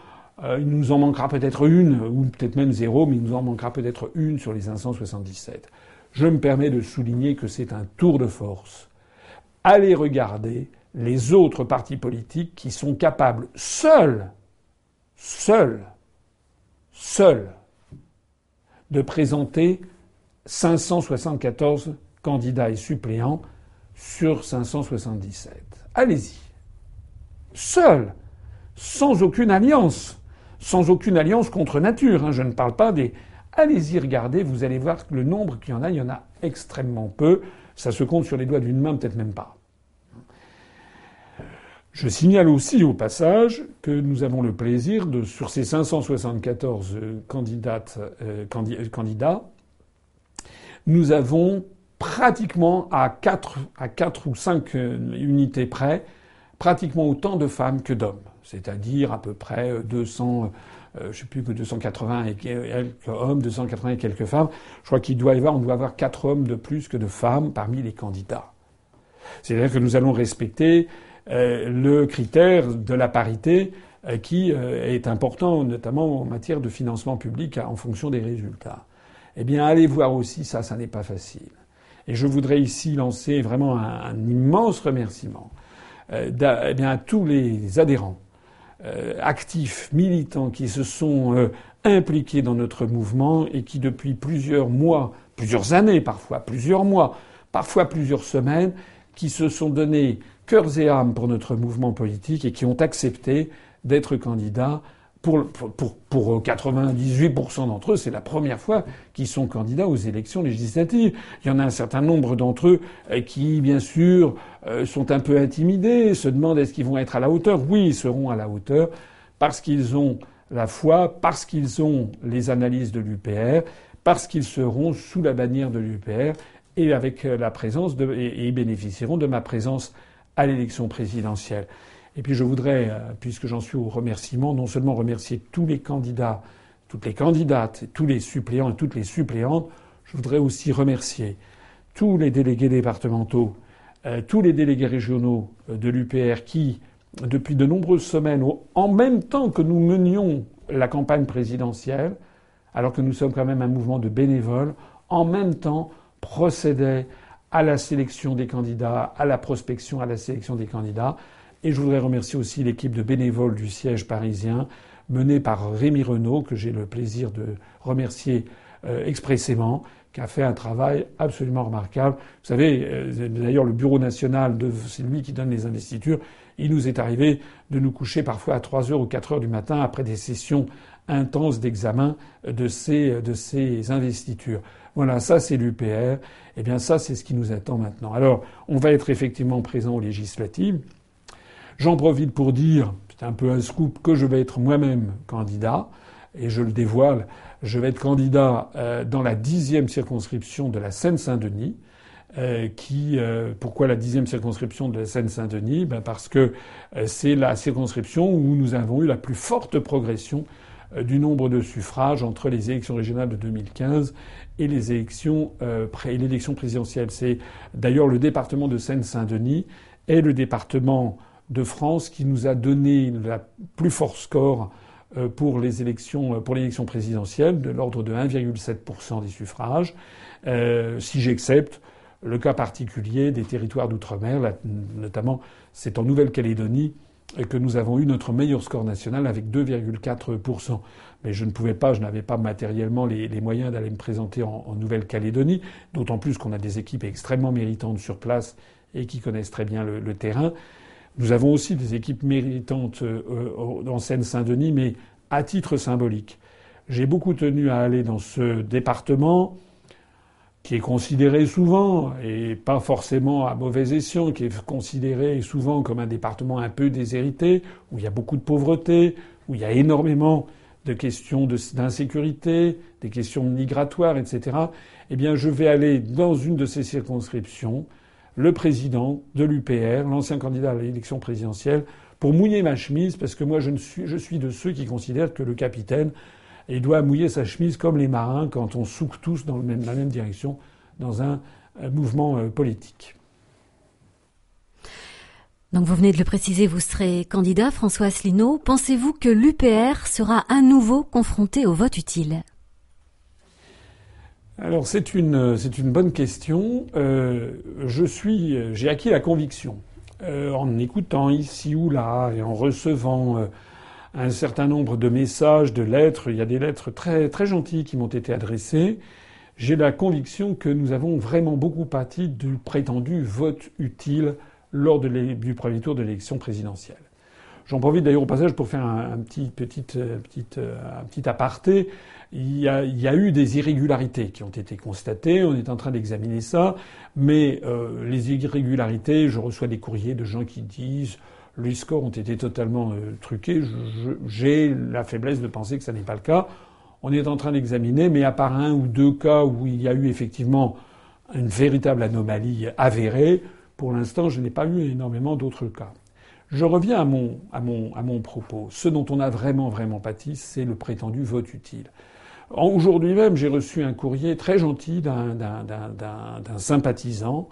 euh, il nous en manquera peut-être une, ou peut-être même zéro, mais il nous en manquera peut-être une sur les 577. Je me permets de souligner que c'est un tour de force. Allez regarder les autres partis politiques qui sont capables, seuls, seuls, seuls, de présenter 574 candidats et suppléants sur 577. Allez-y. Seul, sans aucune alliance, sans aucune alliance contre nature. Hein, je ne parle pas des. Allez-y, regardez, vous allez voir le nombre qu'il y en a, il y en a extrêmement peu. Ça se compte sur les doigts d'une main, peut-être même pas. Je signale aussi au passage que nous avons le plaisir de, sur ces 574 candidates, euh, candidats, nous avons pratiquement à 4, à 4 ou 5 euh, unités près, pratiquement autant de femmes que d'hommes. C'est-à-dire à peu près 200, euh, euh, je sais plus que 280 et quelques hommes, 280 et quelques femmes. Je crois qu'il doit y avoir, on doit avoir 4 hommes de plus que de femmes parmi les candidats. C'est-à-dire que nous allons respecter le critère de la parité qui est important, notamment en matière de financement public en fonction des résultats. Eh bien, allez voir aussi ça, ça n'est pas facile. Et je voudrais ici lancer vraiment un, immense remerciement euh, eh à tous les adhérents euh, actifs, militants qui se sont euh, impliqués dans notre mouvement et qui depuis plusieurs mois, plusieurs années parfois, plusieurs mois, parfois plusieurs semaines, qui se sont donnés cœurs et âmes pour notre mouvement politique et qui ont accepté d'être candidats pour, pour, pour 98% d'entre eux, c'est la première fois qu'ils sont candidats aux élections législatives. Il y en a un certain nombre d'entre eux euh, qui, bien sûr, euh, sont un peu intimidés, se demandent est-ce qu'ils vont être à la hauteur. Oui, ils seront à la hauteur parce qu'ils ont la foi, parce qu'ils ont les analyses de l'UPR, parce qu'ils seront sous la bannière de l'UPR et avec la présence de, et, bénéficieront de ma présence à l'élection présidentielle. Et puis je voudrais, euh, puisque j'en suis au remerciement, non seulement remercier tous les candidats, toutes les candidates, tous les suppléants et toutes les suppléantes, je voudrais aussi remercier tous les délégués départementaux, euh, tous les délégués régionaux euh, de l'UPR qui, depuis de nombreuses semaines, en même temps que nous menions la campagne présidentielle, alors que nous sommes quand même un mouvement de bénévoles, en même temps procédaient à la sélection des candidats, à la prospection, à la sélection des candidats. Et je voudrais remercier aussi l'équipe de bénévoles du siège parisien, menée par Rémi Renault, que j'ai le plaisir de remercier euh, expressément, qui a fait un travail absolument remarquable. Vous savez, euh, d'ailleurs, le Bureau national, c'est lui qui donne les investitures. Il nous est arrivé de nous coucher parfois à 3 heures ou 4 heures du matin après des sessions intenses d'examen de ces, de ces investitures. Voilà, ça c'est l'UPR. Eh bien ça c'est ce qui nous attend maintenant. Alors on va être effectivement présent aux législatives. J'en profite pour dire, c'est un peu un scoop, que je vais être moi-même candidat, et je le dévoile, je vais être candidat euh, dans la dixième circonscription de la Seine-Saint-Denis. Euh, qui, euh, pourquoi la dixième circonscription de la Seine-Saint-Denis? Ben Parce que c'est la circonscription où nous avons eu la plus forte progression du nombre de suffrages entre les élections régionales de 2015 et les élections euh, l'élection présidentielle. C'est d'ailleurs le département de Seine-Saint-Denis est le département de France qui nous a donné la plus fort score euh, pour les élections pour l'élection présidentielle de l'ordre de 1,7% des suffrages. Euh, si j'accepte le cas particulier des territoires d'outre-mer, notamment c'est en Nouvelle-Calédonie que nous avons eu notre meilleur score national avec 2,4%. Mais je ne pouvais pas, je n'avais pas matériellement les, moyens d'aller me présenter en, Nouvelle-Calédonie, d'autant plus qu'on a des équipes extrêmement méritantes sur place et qui connaissent très bien le, terrain. Nous avons aussi des équipes méritantes euh, en Seine-Saint-Denis, mais à titre symbolique. J'ai beaucoup tenu à aller dans ce département qui est considéré souvent, et pas forcément à mauvais escient, qui est considéré souvent comme un département un peu déshérité, où il y a beaucoup de pauvreté, où il y a énormément de questions d'insécurité, des questions migratoires, etc., eh bien, je vais aller dans une de ces circonscriptions, le président de l'UPR, l'ancien candidat à l'élection présidentielle, pour mouiller ma chemise, parce que moi, je, suis, de ceux qui considèrent que le capitaine il doit mouiller sa chemise comme les marins quand on souque tous dans la même direction dans un mouvement euh, politique.
Donc vous venez de le préciser, vous serez candidat, François Asselineau. Pensez-vous que l'UPR sera à nouveau confronté au vote utile?
Alors c'est une c'est une bonne question. Euh, je suis j'ai acquis la conviction euh, en écoutant ici ou là et en recevant un certain nombre de messages, de lettres. Il y a des lettres très, très gentilles qui m'ont été adressées. J'ai la conviction que nous avons vraiment beaucoup pâti du prétendu vote utile lors du premier tour de l'élection présidentielle. J'en profite d'ailleurs au passage pour faire un, petit, petite, euh, petite, euh, un petit aparté. Il y, a, eu des irrégularités qui ont été constatées. On est en train d'examiner ça, mais euh, les irrégularités, je reçois des courriers de gens qui disent les scores ont été totalement euh, truqués. J'ai la faiblesse de penser que ça n'est pas le cas. On est en train d'examiner, mais à part un ou deux cas où il y a eu effectivement une véritable anomalie avérée, pour l'instant, je n'ai pas eu énormément d'autres cas. Je reviens à mon, à, mon, à mon propos. Ce dont on a vraiment, vraiment pâti, c'est le prétendu vote utile. Aujourd'hui même, j'ai reçu un courrier très gentil d'un sympathisant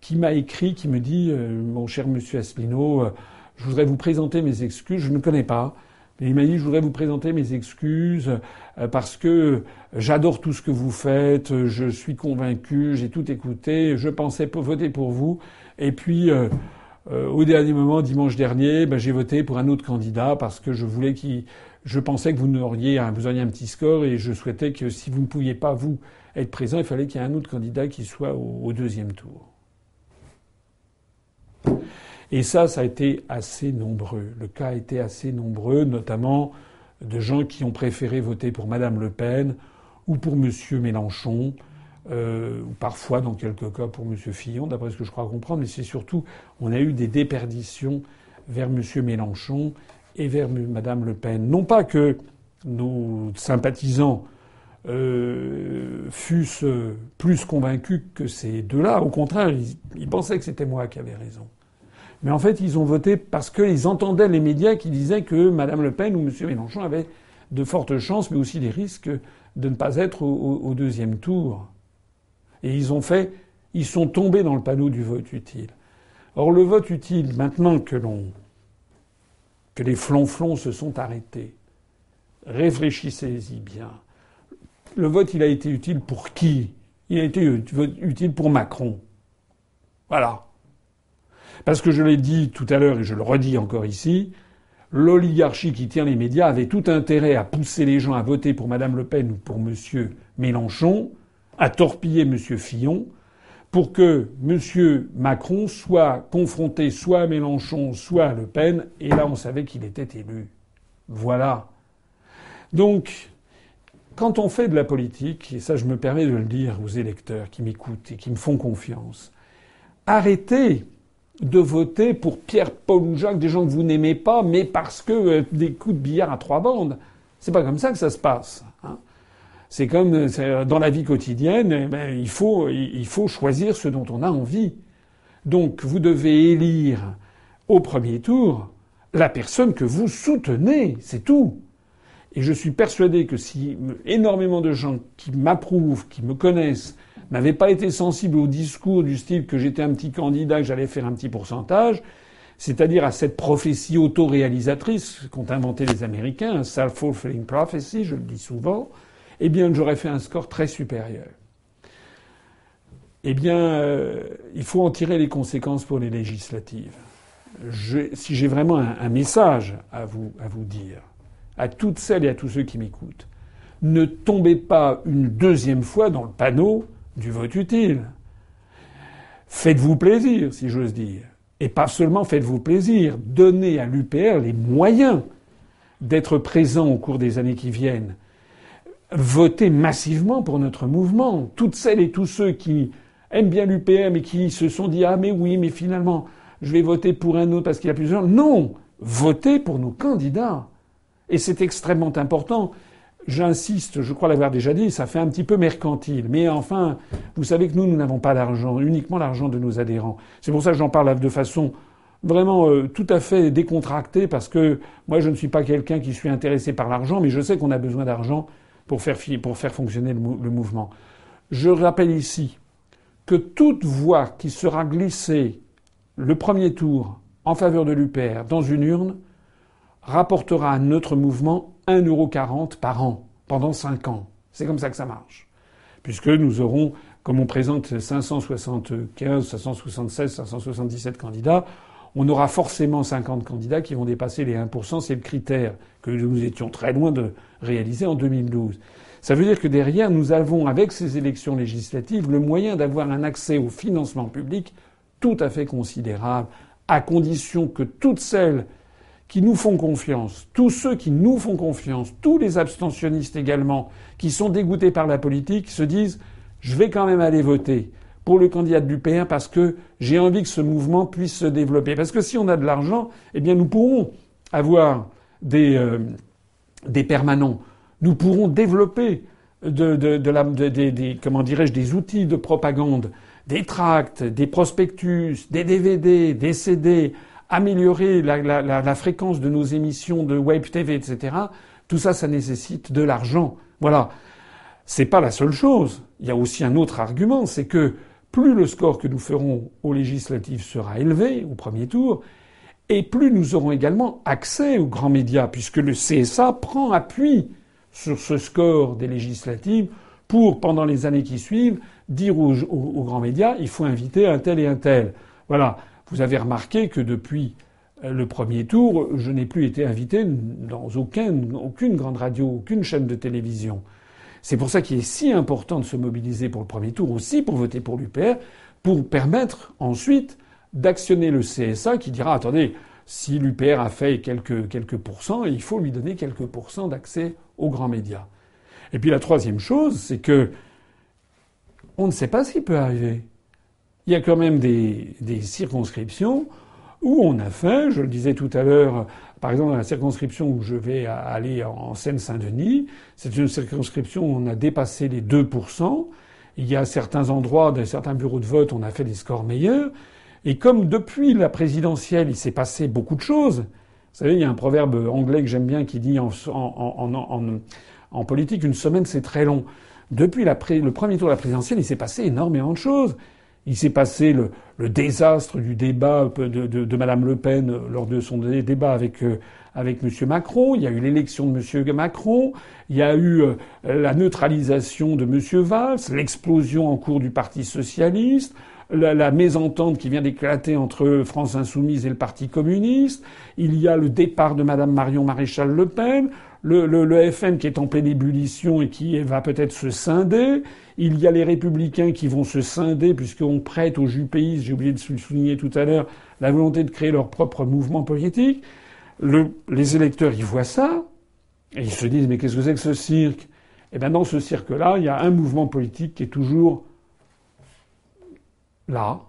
qui m'a écrit, qui me dit euh, Mon cher monsieur Asselineau, euh, je voudrais vous présenter mes excuses. Je ne connais pas. Mais il m'a dit Je voudrais vous présenter mes excuses euh, parce que j'adore tout ce que vous faites, je suis convaincu, j'ai tout écouté, je pensais voter pour vous. Et puis. au dernier moment, dimanche dernier, ben, j'ai voté pour un autre candidat parce que je voulais qu'il, je pensais que vous n'auriez un, vous auriez un petit score et je souhaitais que si vous ne pouviez pas vous être présent, il fallait qu'il y ait un autre candidat qui soit au deuxième tour. Et ça, ça a été assez nombreux. Le cas a été assez nombreux, notamment de gens qui ont préféré voter pour Madame Le Pen ou pour Monsieur Mélenchon, euh, ou parfois, dans quelques cas, pour Monsieur Fillon, d'après ce que je crois comprendre. Mais c'est surtout, on a eu des déperditions vers Monsieur Mélenchon et vers Madame Le Pen. Non pas que nos sympathisants euh, fussent plus convaincus que ces deux-là. Au contraire, ils, pensaient que c'était moi qui avais raison. Mais en fait, ils ont voté parce qu'ils entendaient les médias qui disaient que Mme Le Pen ou M. Mélenchon avaient de fortes chances, mais aussi des risques de ne pas être au, deuxième tour. Et ils ont fait, ils sont tombés dans le panneau du vote utile. Or, le vote utile, maintenant que l'on, que les flonflons se sont arrêtés, réfléchissez-y bien. Le vote, il a été utile pour qui? Il a été utile pour Macron. Voilà. Parce que je l'ai dit tout à l'heure et je le redis encore ici, l'oligarchie qui tient les médias avait tout intérêt à pousser les gens à voter pour Madame Le Pen ou pour M. Mélenchon, à torpiller M. Fillon, pour que M. Macron soit confronté soit à Mélenchon, soit à Le Pen, et là on savait qu'il était élu. Voilà. Donc, quand on fait de la politique, et ça je me permets de le dire aux électeurs qui m'écoutent et qui me font confiance, arrêtez de voter pour Pierre, Paul ou Jacques, des gens que vous n'aimez pas, mais parce que euh, des coups de billard à trois bandes. C'est pas comme ça que ça se passe. C'est comme euh, dans la vie quotidienne, eh ben, il, faut, il faut choisir ce dont on a envie. Donc vous devez élire au premier tour la personne que vous soutenez, c'est tout. Et je suis persuadé que si énormément de gens qui m'approuvent, qui me connaissent, n'avaient pas été sensibles au discours du style que j'étais un petit candidat, que j'allais faire un petit pourcentage, c'est-à-dire à cette prophétie autoréalisatrice qu'ont inventé les Américains, un self-fulfilling prophecy, je le dis souvent, eh bien j'aurais fait un score très supérieur. Eh bien, euh, il faut en tirer les conséquences pour les législatives. si j'ai vraiment un, message à vous, à vous dire, à toutes celles et à tous ceux qui m'écoutent. Ne tombez pas une deuxième fois dans le panneau du vote utile. Faites-vous plaisir, si j'ose dire. Et pas seulement faites-vous plaisir, donnez à l'UPR les moyens d'être présent au cours des années qui viennent. Votez massivement pour notre mouvement. Toutes celles et tous ceux qui aiment bien l'UPR mais qui se sont dit Ah mais oui, mais finalement, je vais voter pour un autre parce qu'il y a plusieurs. Non, votez pour nos candidats. Et c'est extrêmement important. J'insiste, je crois l'avoir déjà dit, ça fait un petit peu mercantile. Mais enfin, vous savez que nous, nous n'avons pas d'argent, uniquement l'argent de nos adhérents. C'est pour ça que j'en parle de façon vraiment euh, tout à fait décontractée, parce que moi, je ne suis pas quelqu'un qui suis intéressé par l'argent, mais je sais qu'on a besoin d'argent pour faire, fonctionner le, le mouvement. Je rappelle ici que toute voix qui sera glissée le premier tour en faveur de l'UPR dans une urne rapportera à notre mouvement 1,40€ par an pendant 5 ans. C'est comme ça que ça marche. Puisque nous aurons, comme on présente 575, 576, 577 candidats, on aura forcément 50 candidats qui vont dépasser les 1%. C'est le critère que nous étions très loin de réaliser en 2012. Ça veut dire que derrière, nous avons, avec ces élections législatives, le moyen d'avoir un accès au financement public tout à fait considérable, à condition que toutes celles qui nous font confiance, tous ceux qui nous font confiance, tous les abstentionnistes également, qui sont dégoûtés par la politique, se disent je vais quand même aller voter pour le candidat de l'UPR parce que j'ai envie que ce mouvement puisse se développer. Parce que si on a de l'argent, eh bien nous pourrons avoir des, euh, des permanents, nous pourrons développer de, de, la, des, comment dirais-je, des outils de propagande, des tracts, des prospectus, des DVD, des CD, améliorer la, fréquence de nos émissions de web TV, etc. Tout ça, ça nécessite de l'argent. Voilà. C'est pas la seule chose. Il y a aussi un autre argument, c'est que plus le score que nous ferons aux législatives sera élevé au premier tour, et plus nous aurons également accès aux grands médias, puisque le CSA prend appui sur ce score des législatives pour, pendant les années qui suivent, dire aux, grands médias, il faut inviter un tel et un tel. Voilà. Vous avez remarqué que depuis euh, le premier tour, je n'ai plus été invité dans aucune grande radio, aucune chaîne de télévision. C'est pour ça qu'il est si important de se mobiliser pour le premier tour, aussi pour voter pour l'UPR, pour permettre ensuite d'actionner le CSA qui dira attendez, si l'UPR a fait quelques, quelques pourcents, il faut lui donner quelques pourcents d'accès aux grands médias. Et puis la troisième chose, c'est que on ne sait pas ce qui peut arriver il y a quand même des, circonscriptions où on a fait, je le disais tout à l'heure, par exemple, dans la circonscription où je vais aller en Seine-Saint-Denis, c'est une circonscription où on a dépassé les 2%. Il y a certains endroits, dans certains bureaux de vote, on a fait des scores meilleurs. Et comme depuis la présidentielle, il s'est passé beaucoup de choses. Vous savez, il y a un proverbe anglais que j'aime bien qui dit en, politique, une semaine c'est très long. Depuis le premier tour de la présidentielle, il s'est passé énormément de choses. Il s'est passé le, désastre du débat de, Madame Le Pen lors de son débat avec euh, M. Macron. Il y a eu l'élection de M. Macron. Il y a eu euh, la neutralisation de M. Valls, l'explosion en cours du Parti socialiste. La, la, mésentente qui vient d'éclater entre France Insoumise et le Parti communiste. Il y a le départ de Madame Marion Maréchal Le Pen le, FN qui est en pleine ébullition et qui va peut-être se scinder. Il y a les républicains qui vont se scinder puisqu'on prête aux jupéistes, j'ai oublié de le souligner tout à l'heure, la volonté de créer leur propre mouvement politique. les électeurs, ils voient ça et ils se disent mais qu'est-ce que c'est que ce cirque? Eh bien dans ce cirque-là, il y a un mouvement politique qui est toujours là,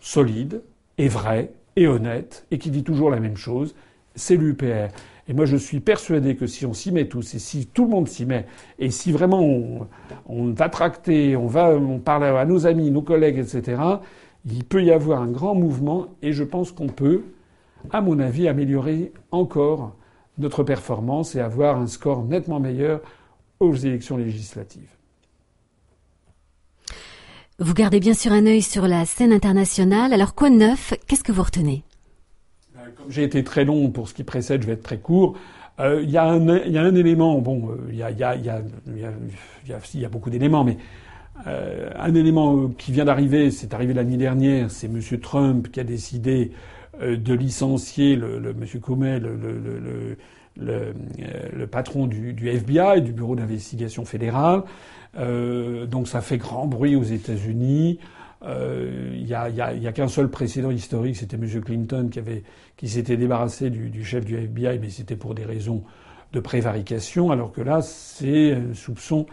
solide et vrai et honnête et qui dit toujours la même chose, c'est l'UPR. Et moi, je suis persuadé que si on s'y met tous, et si tout le monde s'y met, et si vraiment on, va tracter, on va, on parle à nos amis, nos collègues, etc., il peut y avoir un grand mouvement, et je pense qu'on peut, à mon avis, améliorer encore notre performance et avoir un score nettement meilleur aux élections législatives.
Vous gardez bien sûr un œil sur la scène internationale. Alors quoi de neuf? Qu'est-ce que vous retenez?
J'ai été très long pour ce qui précède, je vais être très court. Il y, a un élément, bon, il y a, beaucoup d'éléments, mais euh, un élément qui vient d'arriver, c'est arrivé l'année dernière, c'est M. Trump qui a décidé euh, de licencier le, le M. Comey, le, le, le, patron du, du, FBI, du Bureau d'investigation fédérale. Euh, donc ça fait grand bruit aux États-Unis. Euh, il n'y a, y a, y a qu'un seul précédent historique, c'était M. Clinton qui, avait, qui s'était débarrassé du, du, chef du FBI, mais c'était pour des raisons de prévarication, alors que là, c'est soupçon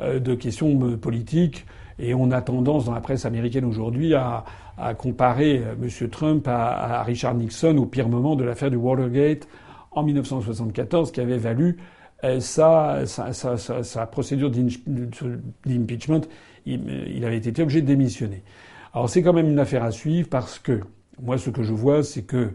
euh, de questions euh, politiques. Et on a tendance dans la presse américaine aujourd'hui à, à, comparer M. Trump à, à, Richard Nixon au pire moment de l'affaire du Watergate en 1974, qui avait valu sa, sa, sa, sa procédure d'impeachment il, avait été obligé de démissionner. Alors c'est quand même une affaire à suivre parce que moi ce que je vois c'est que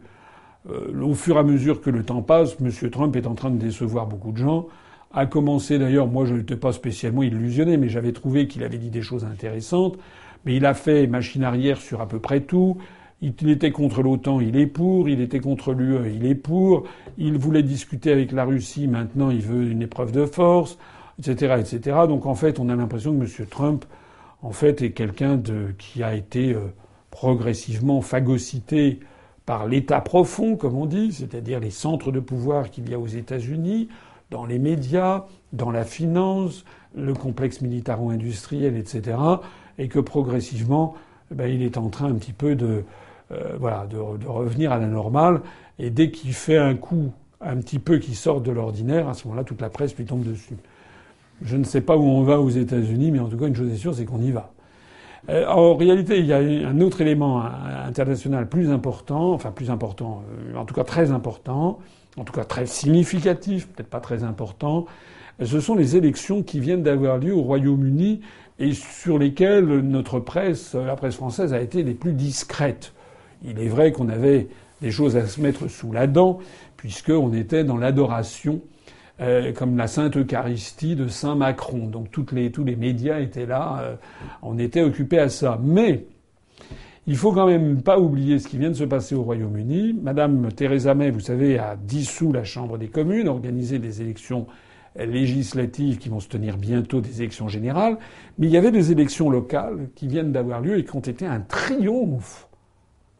euh, au fur et à mesure que le temps passe, M. Trump est en train de décevoir beaucoup de gens. A commencé d'ailleurs, moi je n'étais pas spécialement illusionné, mais j'avais trouvé qu'il avait dit des choses intéressantes. Mais il a fait machine arrière sur à peu près tout. Il était contre l'OTAN, il est pour. Il était contre l'UE, il est pour. Il voulait discuter avec la Russie, maintenant il veut une épreuve de force, etc.. Donc en fait, on a l'impression que M. Trump en fait, est quelqu'un qui a été euh, progressivement phagocyté par l'État profond, comme on dit, c'est-à-dire les centres de pouvoir qu'il y a aux États-Unis, dans les médias, dans la finance, le complexe militaro-industriel, etc., et que progressivement, ben, il est en train un petit peu de, euh, voilà, de, revenir à la normale. Et dès qu'il fait un coup un petit peu qui sort de l'ordinaire, à ce moment-là, toute la presse lui tombe dessus. Je ne sais pas où on va aux États-Unis, mais en tout cas, une chose est sûre, c'est qu'on y va. Euh, en réalité, il y a un autre élément international plus important, enfin plus important, euh, en tout cas très important, en tout cas très significatif, peut-être pas très important. Ce sont les élections qui viennent d'avoir lieu au Royaume-Uni et sur lesquelles notre presse, la presse française, a été les plus discrète. Il est vrai qu'on avait des choses à se mettre sous la dent, puisqu'on était dans l'adoration euh, comme la Sainte Eucharistie de Saint Macron. Donc toutes les, tous les médias étaient là, euh, on était occupés à ça. Mais il faut quand même pas oublier ce qui vient de se passer au Royaume-Uni. Madame Theresa May, vous savez, a dissous la Chambre des communes, organisé des élections législatives qui vont se tenir bientôt, des élections générales. Mais il y avait des élections locales qui viennent d'avoir lieu et qui ont été un triomphe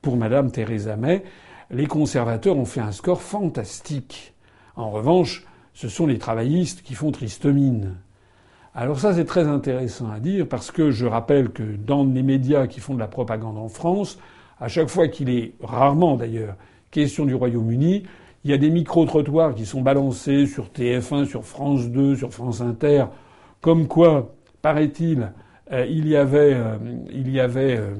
pour Madame Theresa May. Les conservateurs ont fait un score fantastique. En revanche, ce sont les travaillistes qui font tristomine. Alors ça, c'est très intéressant à dire parce que je rappelle que dans les médias qui font de la propagande en France, à chaque fois qu'il est, rarement d'ailleurs, question du Royaume-Uni, il y a des micro-trottoirs qui sont balancés sur TF1, sur France 2, sur France Inter, comme quoi, paraît-il, euh, il y avait, euh,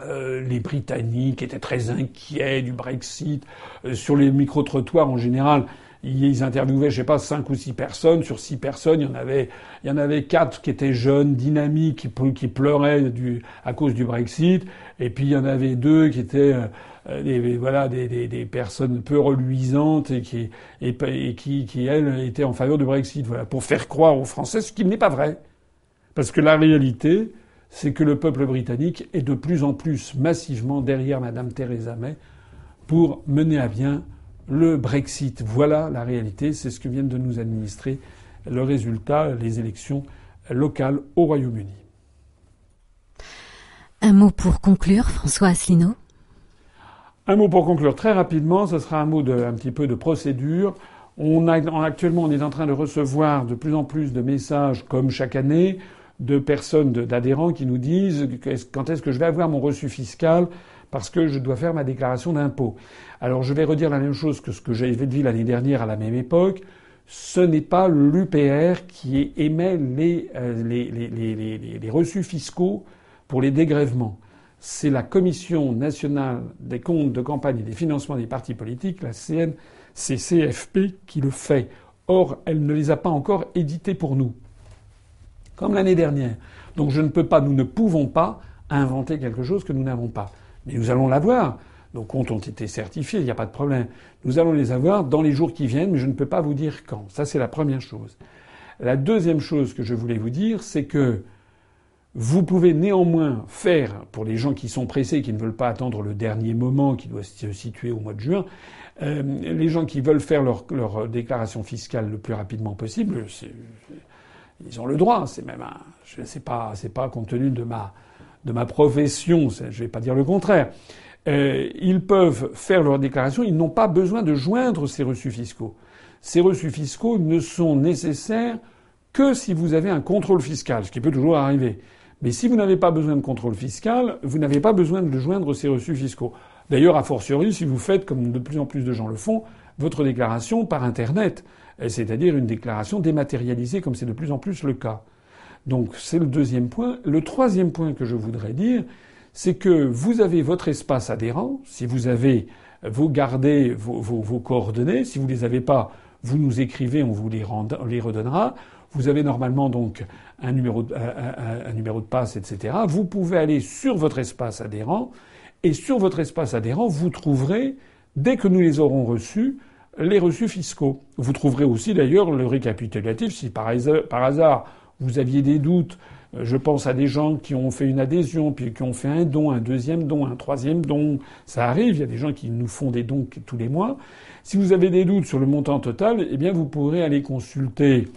euh, les Britanniques étaient très inquiets du Brexit. Sur les micro-trottoirs, en général, ils interviewaient, je sais pas, cinq ou six personnes. Sur six personnes, il y en avait, il y en avait quatre qui étaient jeunes, dynamiques, qui, pleuraient du, à cause du Brexit. Et puis il y en avait deux qui étaient euh, des, voilà, des, des, des, personnes peu reluisantes et qui, et, qui, qui, elles, étaient en faveur du Brexit. Voilà, pour faire croire aux Français ce qui n'est pas vrai. Parce que la réalité, c'est que le peuple britannique est de plus en plus massivement derrière Madame Theresa May pour mener à bien le Brexit. Voilà la réalité, c'est ce que viennent de nous administrer le résultat, les élections locales au Royaume-Uni.
Un mot pour conclure, François Asselineau
Un mot pour conclure très rapidement, ce sera un mot de, un petit peu de procédure. On a, actuellement, on est en train de recevoir de plus en plus de messages, comme chaque année, de personnes, d'adhérents qui nous disent quand est-ce que je vais avoir mon reçu fiscal? Parce que je dois faire ma déclaration d'impôt. Alors je vais redire la même chose que ce que j'avais dit l'année dernière à la même époque. Ce n'est pas l'UPR qui émet euh, les, les, les, les, reçus fiscaux pour les dégrèvements. C'est la Commission nationale des comptes de campagne et des financements des partis politiques, la CNCCFP, qui le fait. Or, elle ne les a pas encore édités pour nous, comme l'année dernière. Donc je ne peux pas, nous ne pouvons pas inventer quelque chose que nous n'avons pas. Mais nous allons l'avoir. Nos comptes ont été certifiés, il n'y a pas de problème. Nous allons les avoir dans les jours qui viennent, mais je ne peux pas vous dire quand. Ça, c'est la première chose. La deuxième chose que je voulais vous dire, c'est que vous pouvez néanmoins faire, pour les gens qui sont pressés, qui ne veulent pas attendre le dernier moment qui doit se situer au mois de juin, euh, les gens qui veulent faire leur, déclaration fiscale le plus rapidement possible, ils ont le droit. C'est même sais pas, c'est pas compte tenu de ma de ma profession, je ne vais pas dire le contraire, euh, ils peuvent faire leur déclaration, ils n'ont pas besoin de joindre ces reçus fiscaux. Ces reçus fiscaux ne sont nécessaires que si vous avez un contrôle fiscal, ce qui peut toujours arriver. Mais si vous n'avez pas besoin de contrôle fiscal, vous n'avez pas besoin de joindre ces reçus fiscaux. D'ailleurs, a fortiori, si vous faites, comme de plus en plus de gens le font, votre déclaration par Internet, c'est-à-dire une déclaration dématérialisée, comme c'est de plus en plus le cas. Donc c'est le deuxième point. Le troisième point que je voudrais dire, c'est que vous avez votre espace adhérent. Si vous avez, vous gardez vos, coordonnées. Si vous les avez pas, vous nous écrivez, on vous les, redonnera. Vous avez normalement donc un, numéro de passe, etc. Vous pouvez aller sur votre espace adhérent et sur votre espace adhérent, vous trouverez, dès que nous les aurons reçus, les reçus fiscaux. Vous trouverez aussi d'ailleurs le récapitulatif si par hasard vous aviez des doutes. Euh, je pense à des gens qui ont fait une adhésion, puis qui ont fait un don, un deuxième don, un troisième don. Ça arrive, il y a des gens qui nous font des dons tous les mois. Si vous avez des doutes sur le montant total, eh bien vous pourrez aller consulter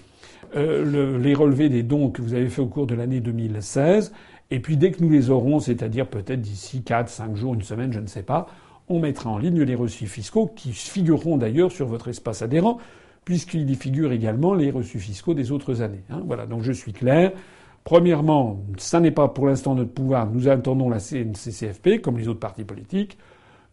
euh, les relevés des dons que vous avez fait au cours de l'année 2016. Et puis dès que nous les aurons, c'est-à-dire peut-être d'ici 4, 5 jours, une semaine, je ne sais pas, on mettra en ligne les reçus fiscaux qui figureront d'ailleurs sur votre espace adhérent puisqu'il y figure également les reçus fiscaux des autres années. Hein. Voilà, donc je suis clair. Premièrement, ça n'est pas pour l'instant notre pouvoir. Nous attendons la CNCCFP, comme les autres partis politiques.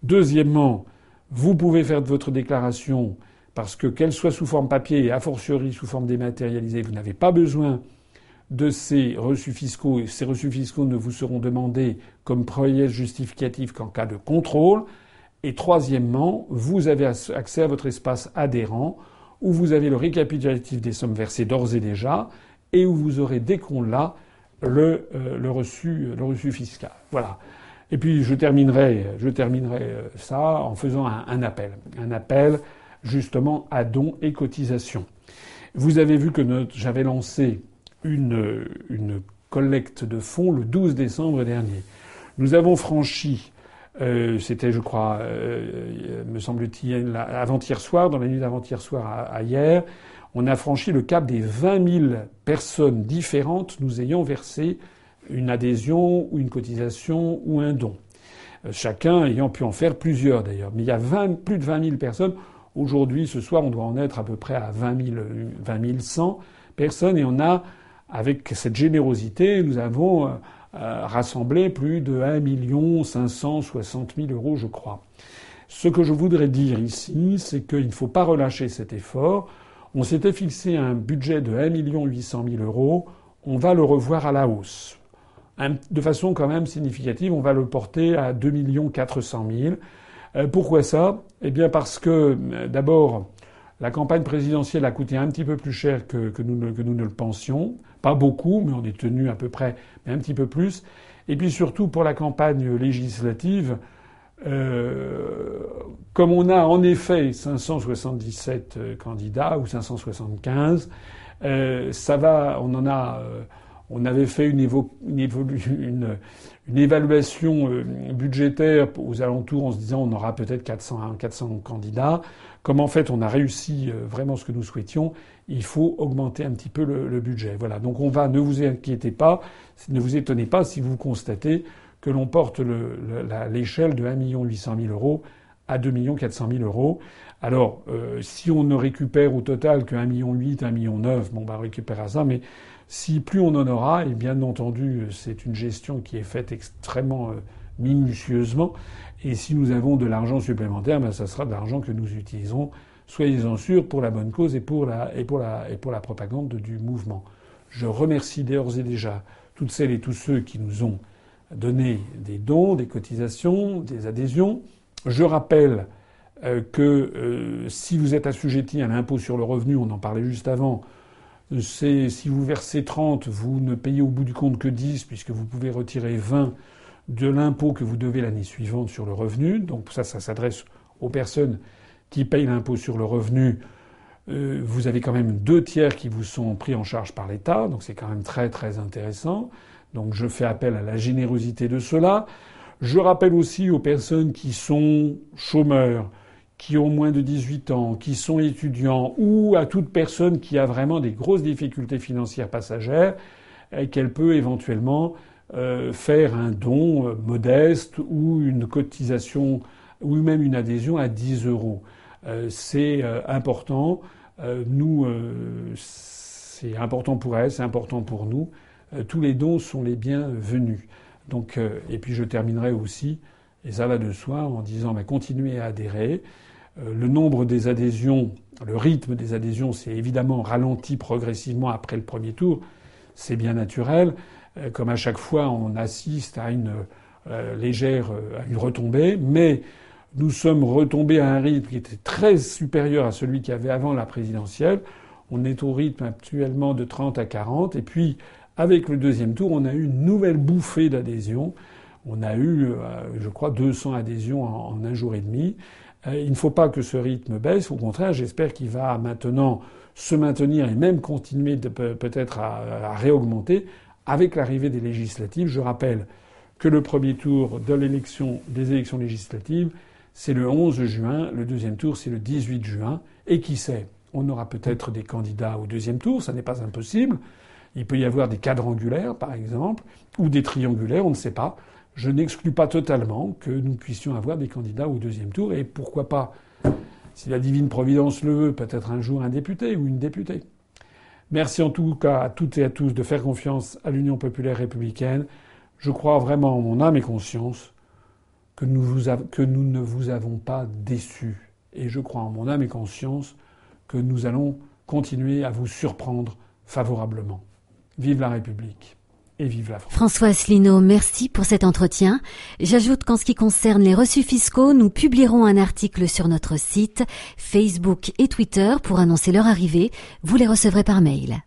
Deuxièmement, vous pouvez faire votre déclaration parce que qu'elle soit sous forme papier et a fortiori sous forme dématérialisée, vous n'avez pas besoin de ces reçus fiscaux. Ces reçus fiscaux ne vous seront demandés comme preuve justificatif qu'en cas de contrôle. Et troisièmement, vous avez accès à votre espace adhérent où vous avez le récapitulatif des sommes versées d'ores et déjà, et où vous aurez dès qu'on l'a le, euh, le, reçu, le reçu fiscal. Voilà. Et puis je terminerai, je terminerai euh, ça en faisant un, un appel, un appel justement à dons et cotisations. Vous avez vu que j'avais lancé une, une collecte de fonds le 12 décembre dernier. Nous avons franchi euh, c'était, je crois, euh, me semble-t-il, avant-hier soir, dans la nuit d'avant-hier soir à, hier, on a franchi le cap des 20 000 personnes différentes nous ayant versé une adhésion ou une cotisation ou un don. Euh, chacun ayant pu en faire plusieurs d'ailleurs. Mais il y a 20, plus de 20 000 personnes. Aujourd'hui, ce soir, on doit en être à peu près à 20 000, 20 100 personnes et on a, avec cette générosité, nous avons euh, rassemblé plus de 1 560 000 euros, je crois. Ce que je voudrais dire ici, c'est qu'il ne faut pas relâcher cet effort. On s'était fixé un budget de 1 800 000 euros. On va le revoir à la hausse. de façon quand même significative. On va le porter à 2 400 000. pourquoi ça? Eh bien parce que d'abord, la campagne présidentielle a coûté un petit peu plus cher que, que, nous, que nous ne le pensions. Pas beaucoup, mais on est tenu à peu près, mais un petit peu plus. Et puis surtout pour la campagne législative, euh, comme on a en effet 577 euh, candidats ou 575, euh, ça va, on en a, on avait fait une, une, une, évaluation budgétaire aux alentours en se disant on aura peut-être 400, 400 candidats. Comme en fait on a réussi vraiment ce que nous souhaitions, il faut augmenter un petit peu le, budget. Voilà. Donc on va, ne vous inquiétez pas, ne vous étonnez pas si vous constatez que l'on porte l'échelle de 1 800 000 euros à 2 400 000 euros. Alors, euh, si on ne récupère au total que 1 million 8, 1 million 9, bon, bah, on récupérera ça, mais si plus on en aura, et bien entendu, c'est une gestion qui est faite extrêmement euh, minutieusement, et si nous avons de l'argent supplémentaire, ben, ça sera de l'argent que nous utilisons, soyez-en sûrs, pour la bonne cause et pour la, et pour la, et pour la propagande du mouvement. Je remercie d'ores et déjà toutes celles et tous ceux qui nous ont donné des dons, des cotisations, des adhésions. Je rappelle euh, que euh, si vous êtes assujetti à l'impôt sur le revenu, on en parlait juste avant, c'est si vous versez 30, vous ne payez au bout du compte que 10 puisque vous pouvez retirer 20 de l'impôt que vous devez l'année suivante sur le revenu. Donc ça, ça s'adresse aux personnes qui payent l'impôt sur le revenu. Euh, vous avez quand même deux tiers qui vous sont pris en charge par l'État, donc c'est quand même très très intéressant. Donc je fais appel à la générosité de cela. Je rappelle aussi aux personnes qui sont chômeurs, qui ont moins de 18 ans, qui sont étudiants, ou à toute personne qui a vraiment des grosses difficultés financières passagères, eh, qu'elle peut éventuellement euh, faire un don euh, modeste ou une cotisation ou même une adhésion à 10 euros. Euh, c'est important. nous, c'est important pour elle, c'est important pour nous. Euh, tous les dons sont les bienvenus. Donc, euh, et puis je terminerai aussi, et ça va de soi, en disant mais continuez à adhérer. Euh, le nombre des adhésions, le rythme des adhésions s'est évidemment ralenti progressivement après le premier tour. C'est bien naturel. Comme à chaque fois, on assiste à une légère, à une retombée, mais nous sommes retombés à un rythme qui était très supérieur à celui qu'il y avait avant la présidentielle. On est au rythme actuellement de 30 à 40, et puis avec le deuxième tour, on a eu une nouvelle bouffée d'adhésion. On a eu, euh, je crois, 200 adhésions en, un jour et demi. Euh, il ne faut pas que ce rythme baisse. Au contraire, j'espère qu'il va maintenant se maintenir et même continuer peut-être à, réaugmenter avec l'arrivée des législatives. Je rappelle que le premier tour de l'élection, des élections législatives, c'est le 11 juin. Le deuxième tour, c'est le 18 juin. Et qui sait, on aura peut-être des candidats au deuxième tour. Ça n'est pas impossible. Il peut y avoir des quadrangulaires, par exemple, ou des triangulaires, on ne sait pas. Je n'exclus pas totalement que nous puissions avoir des candidats au deuxième tour, et pourquoi pas, si la divine providence le veut, peut-être un jour un député ou une députée. Merci en tout cas à toutes et à tous de faire confiance à l'Union populaire républicaine. Je crois vraiment en mon âme et conscience que nous, ne vous avons pas déçus. Et je crois en mon âme et conscience que nous allons continuer à vous surprendre favorablement. Vive la République
François Asselineau, merci pour cet entretien. J'ajoute qu'en ce qui concerne les reçus fiscaux, nous publierons un article sur notre site, Facebook et Twitter pour annoncer leur arrivée. Vous les recevrez par mail.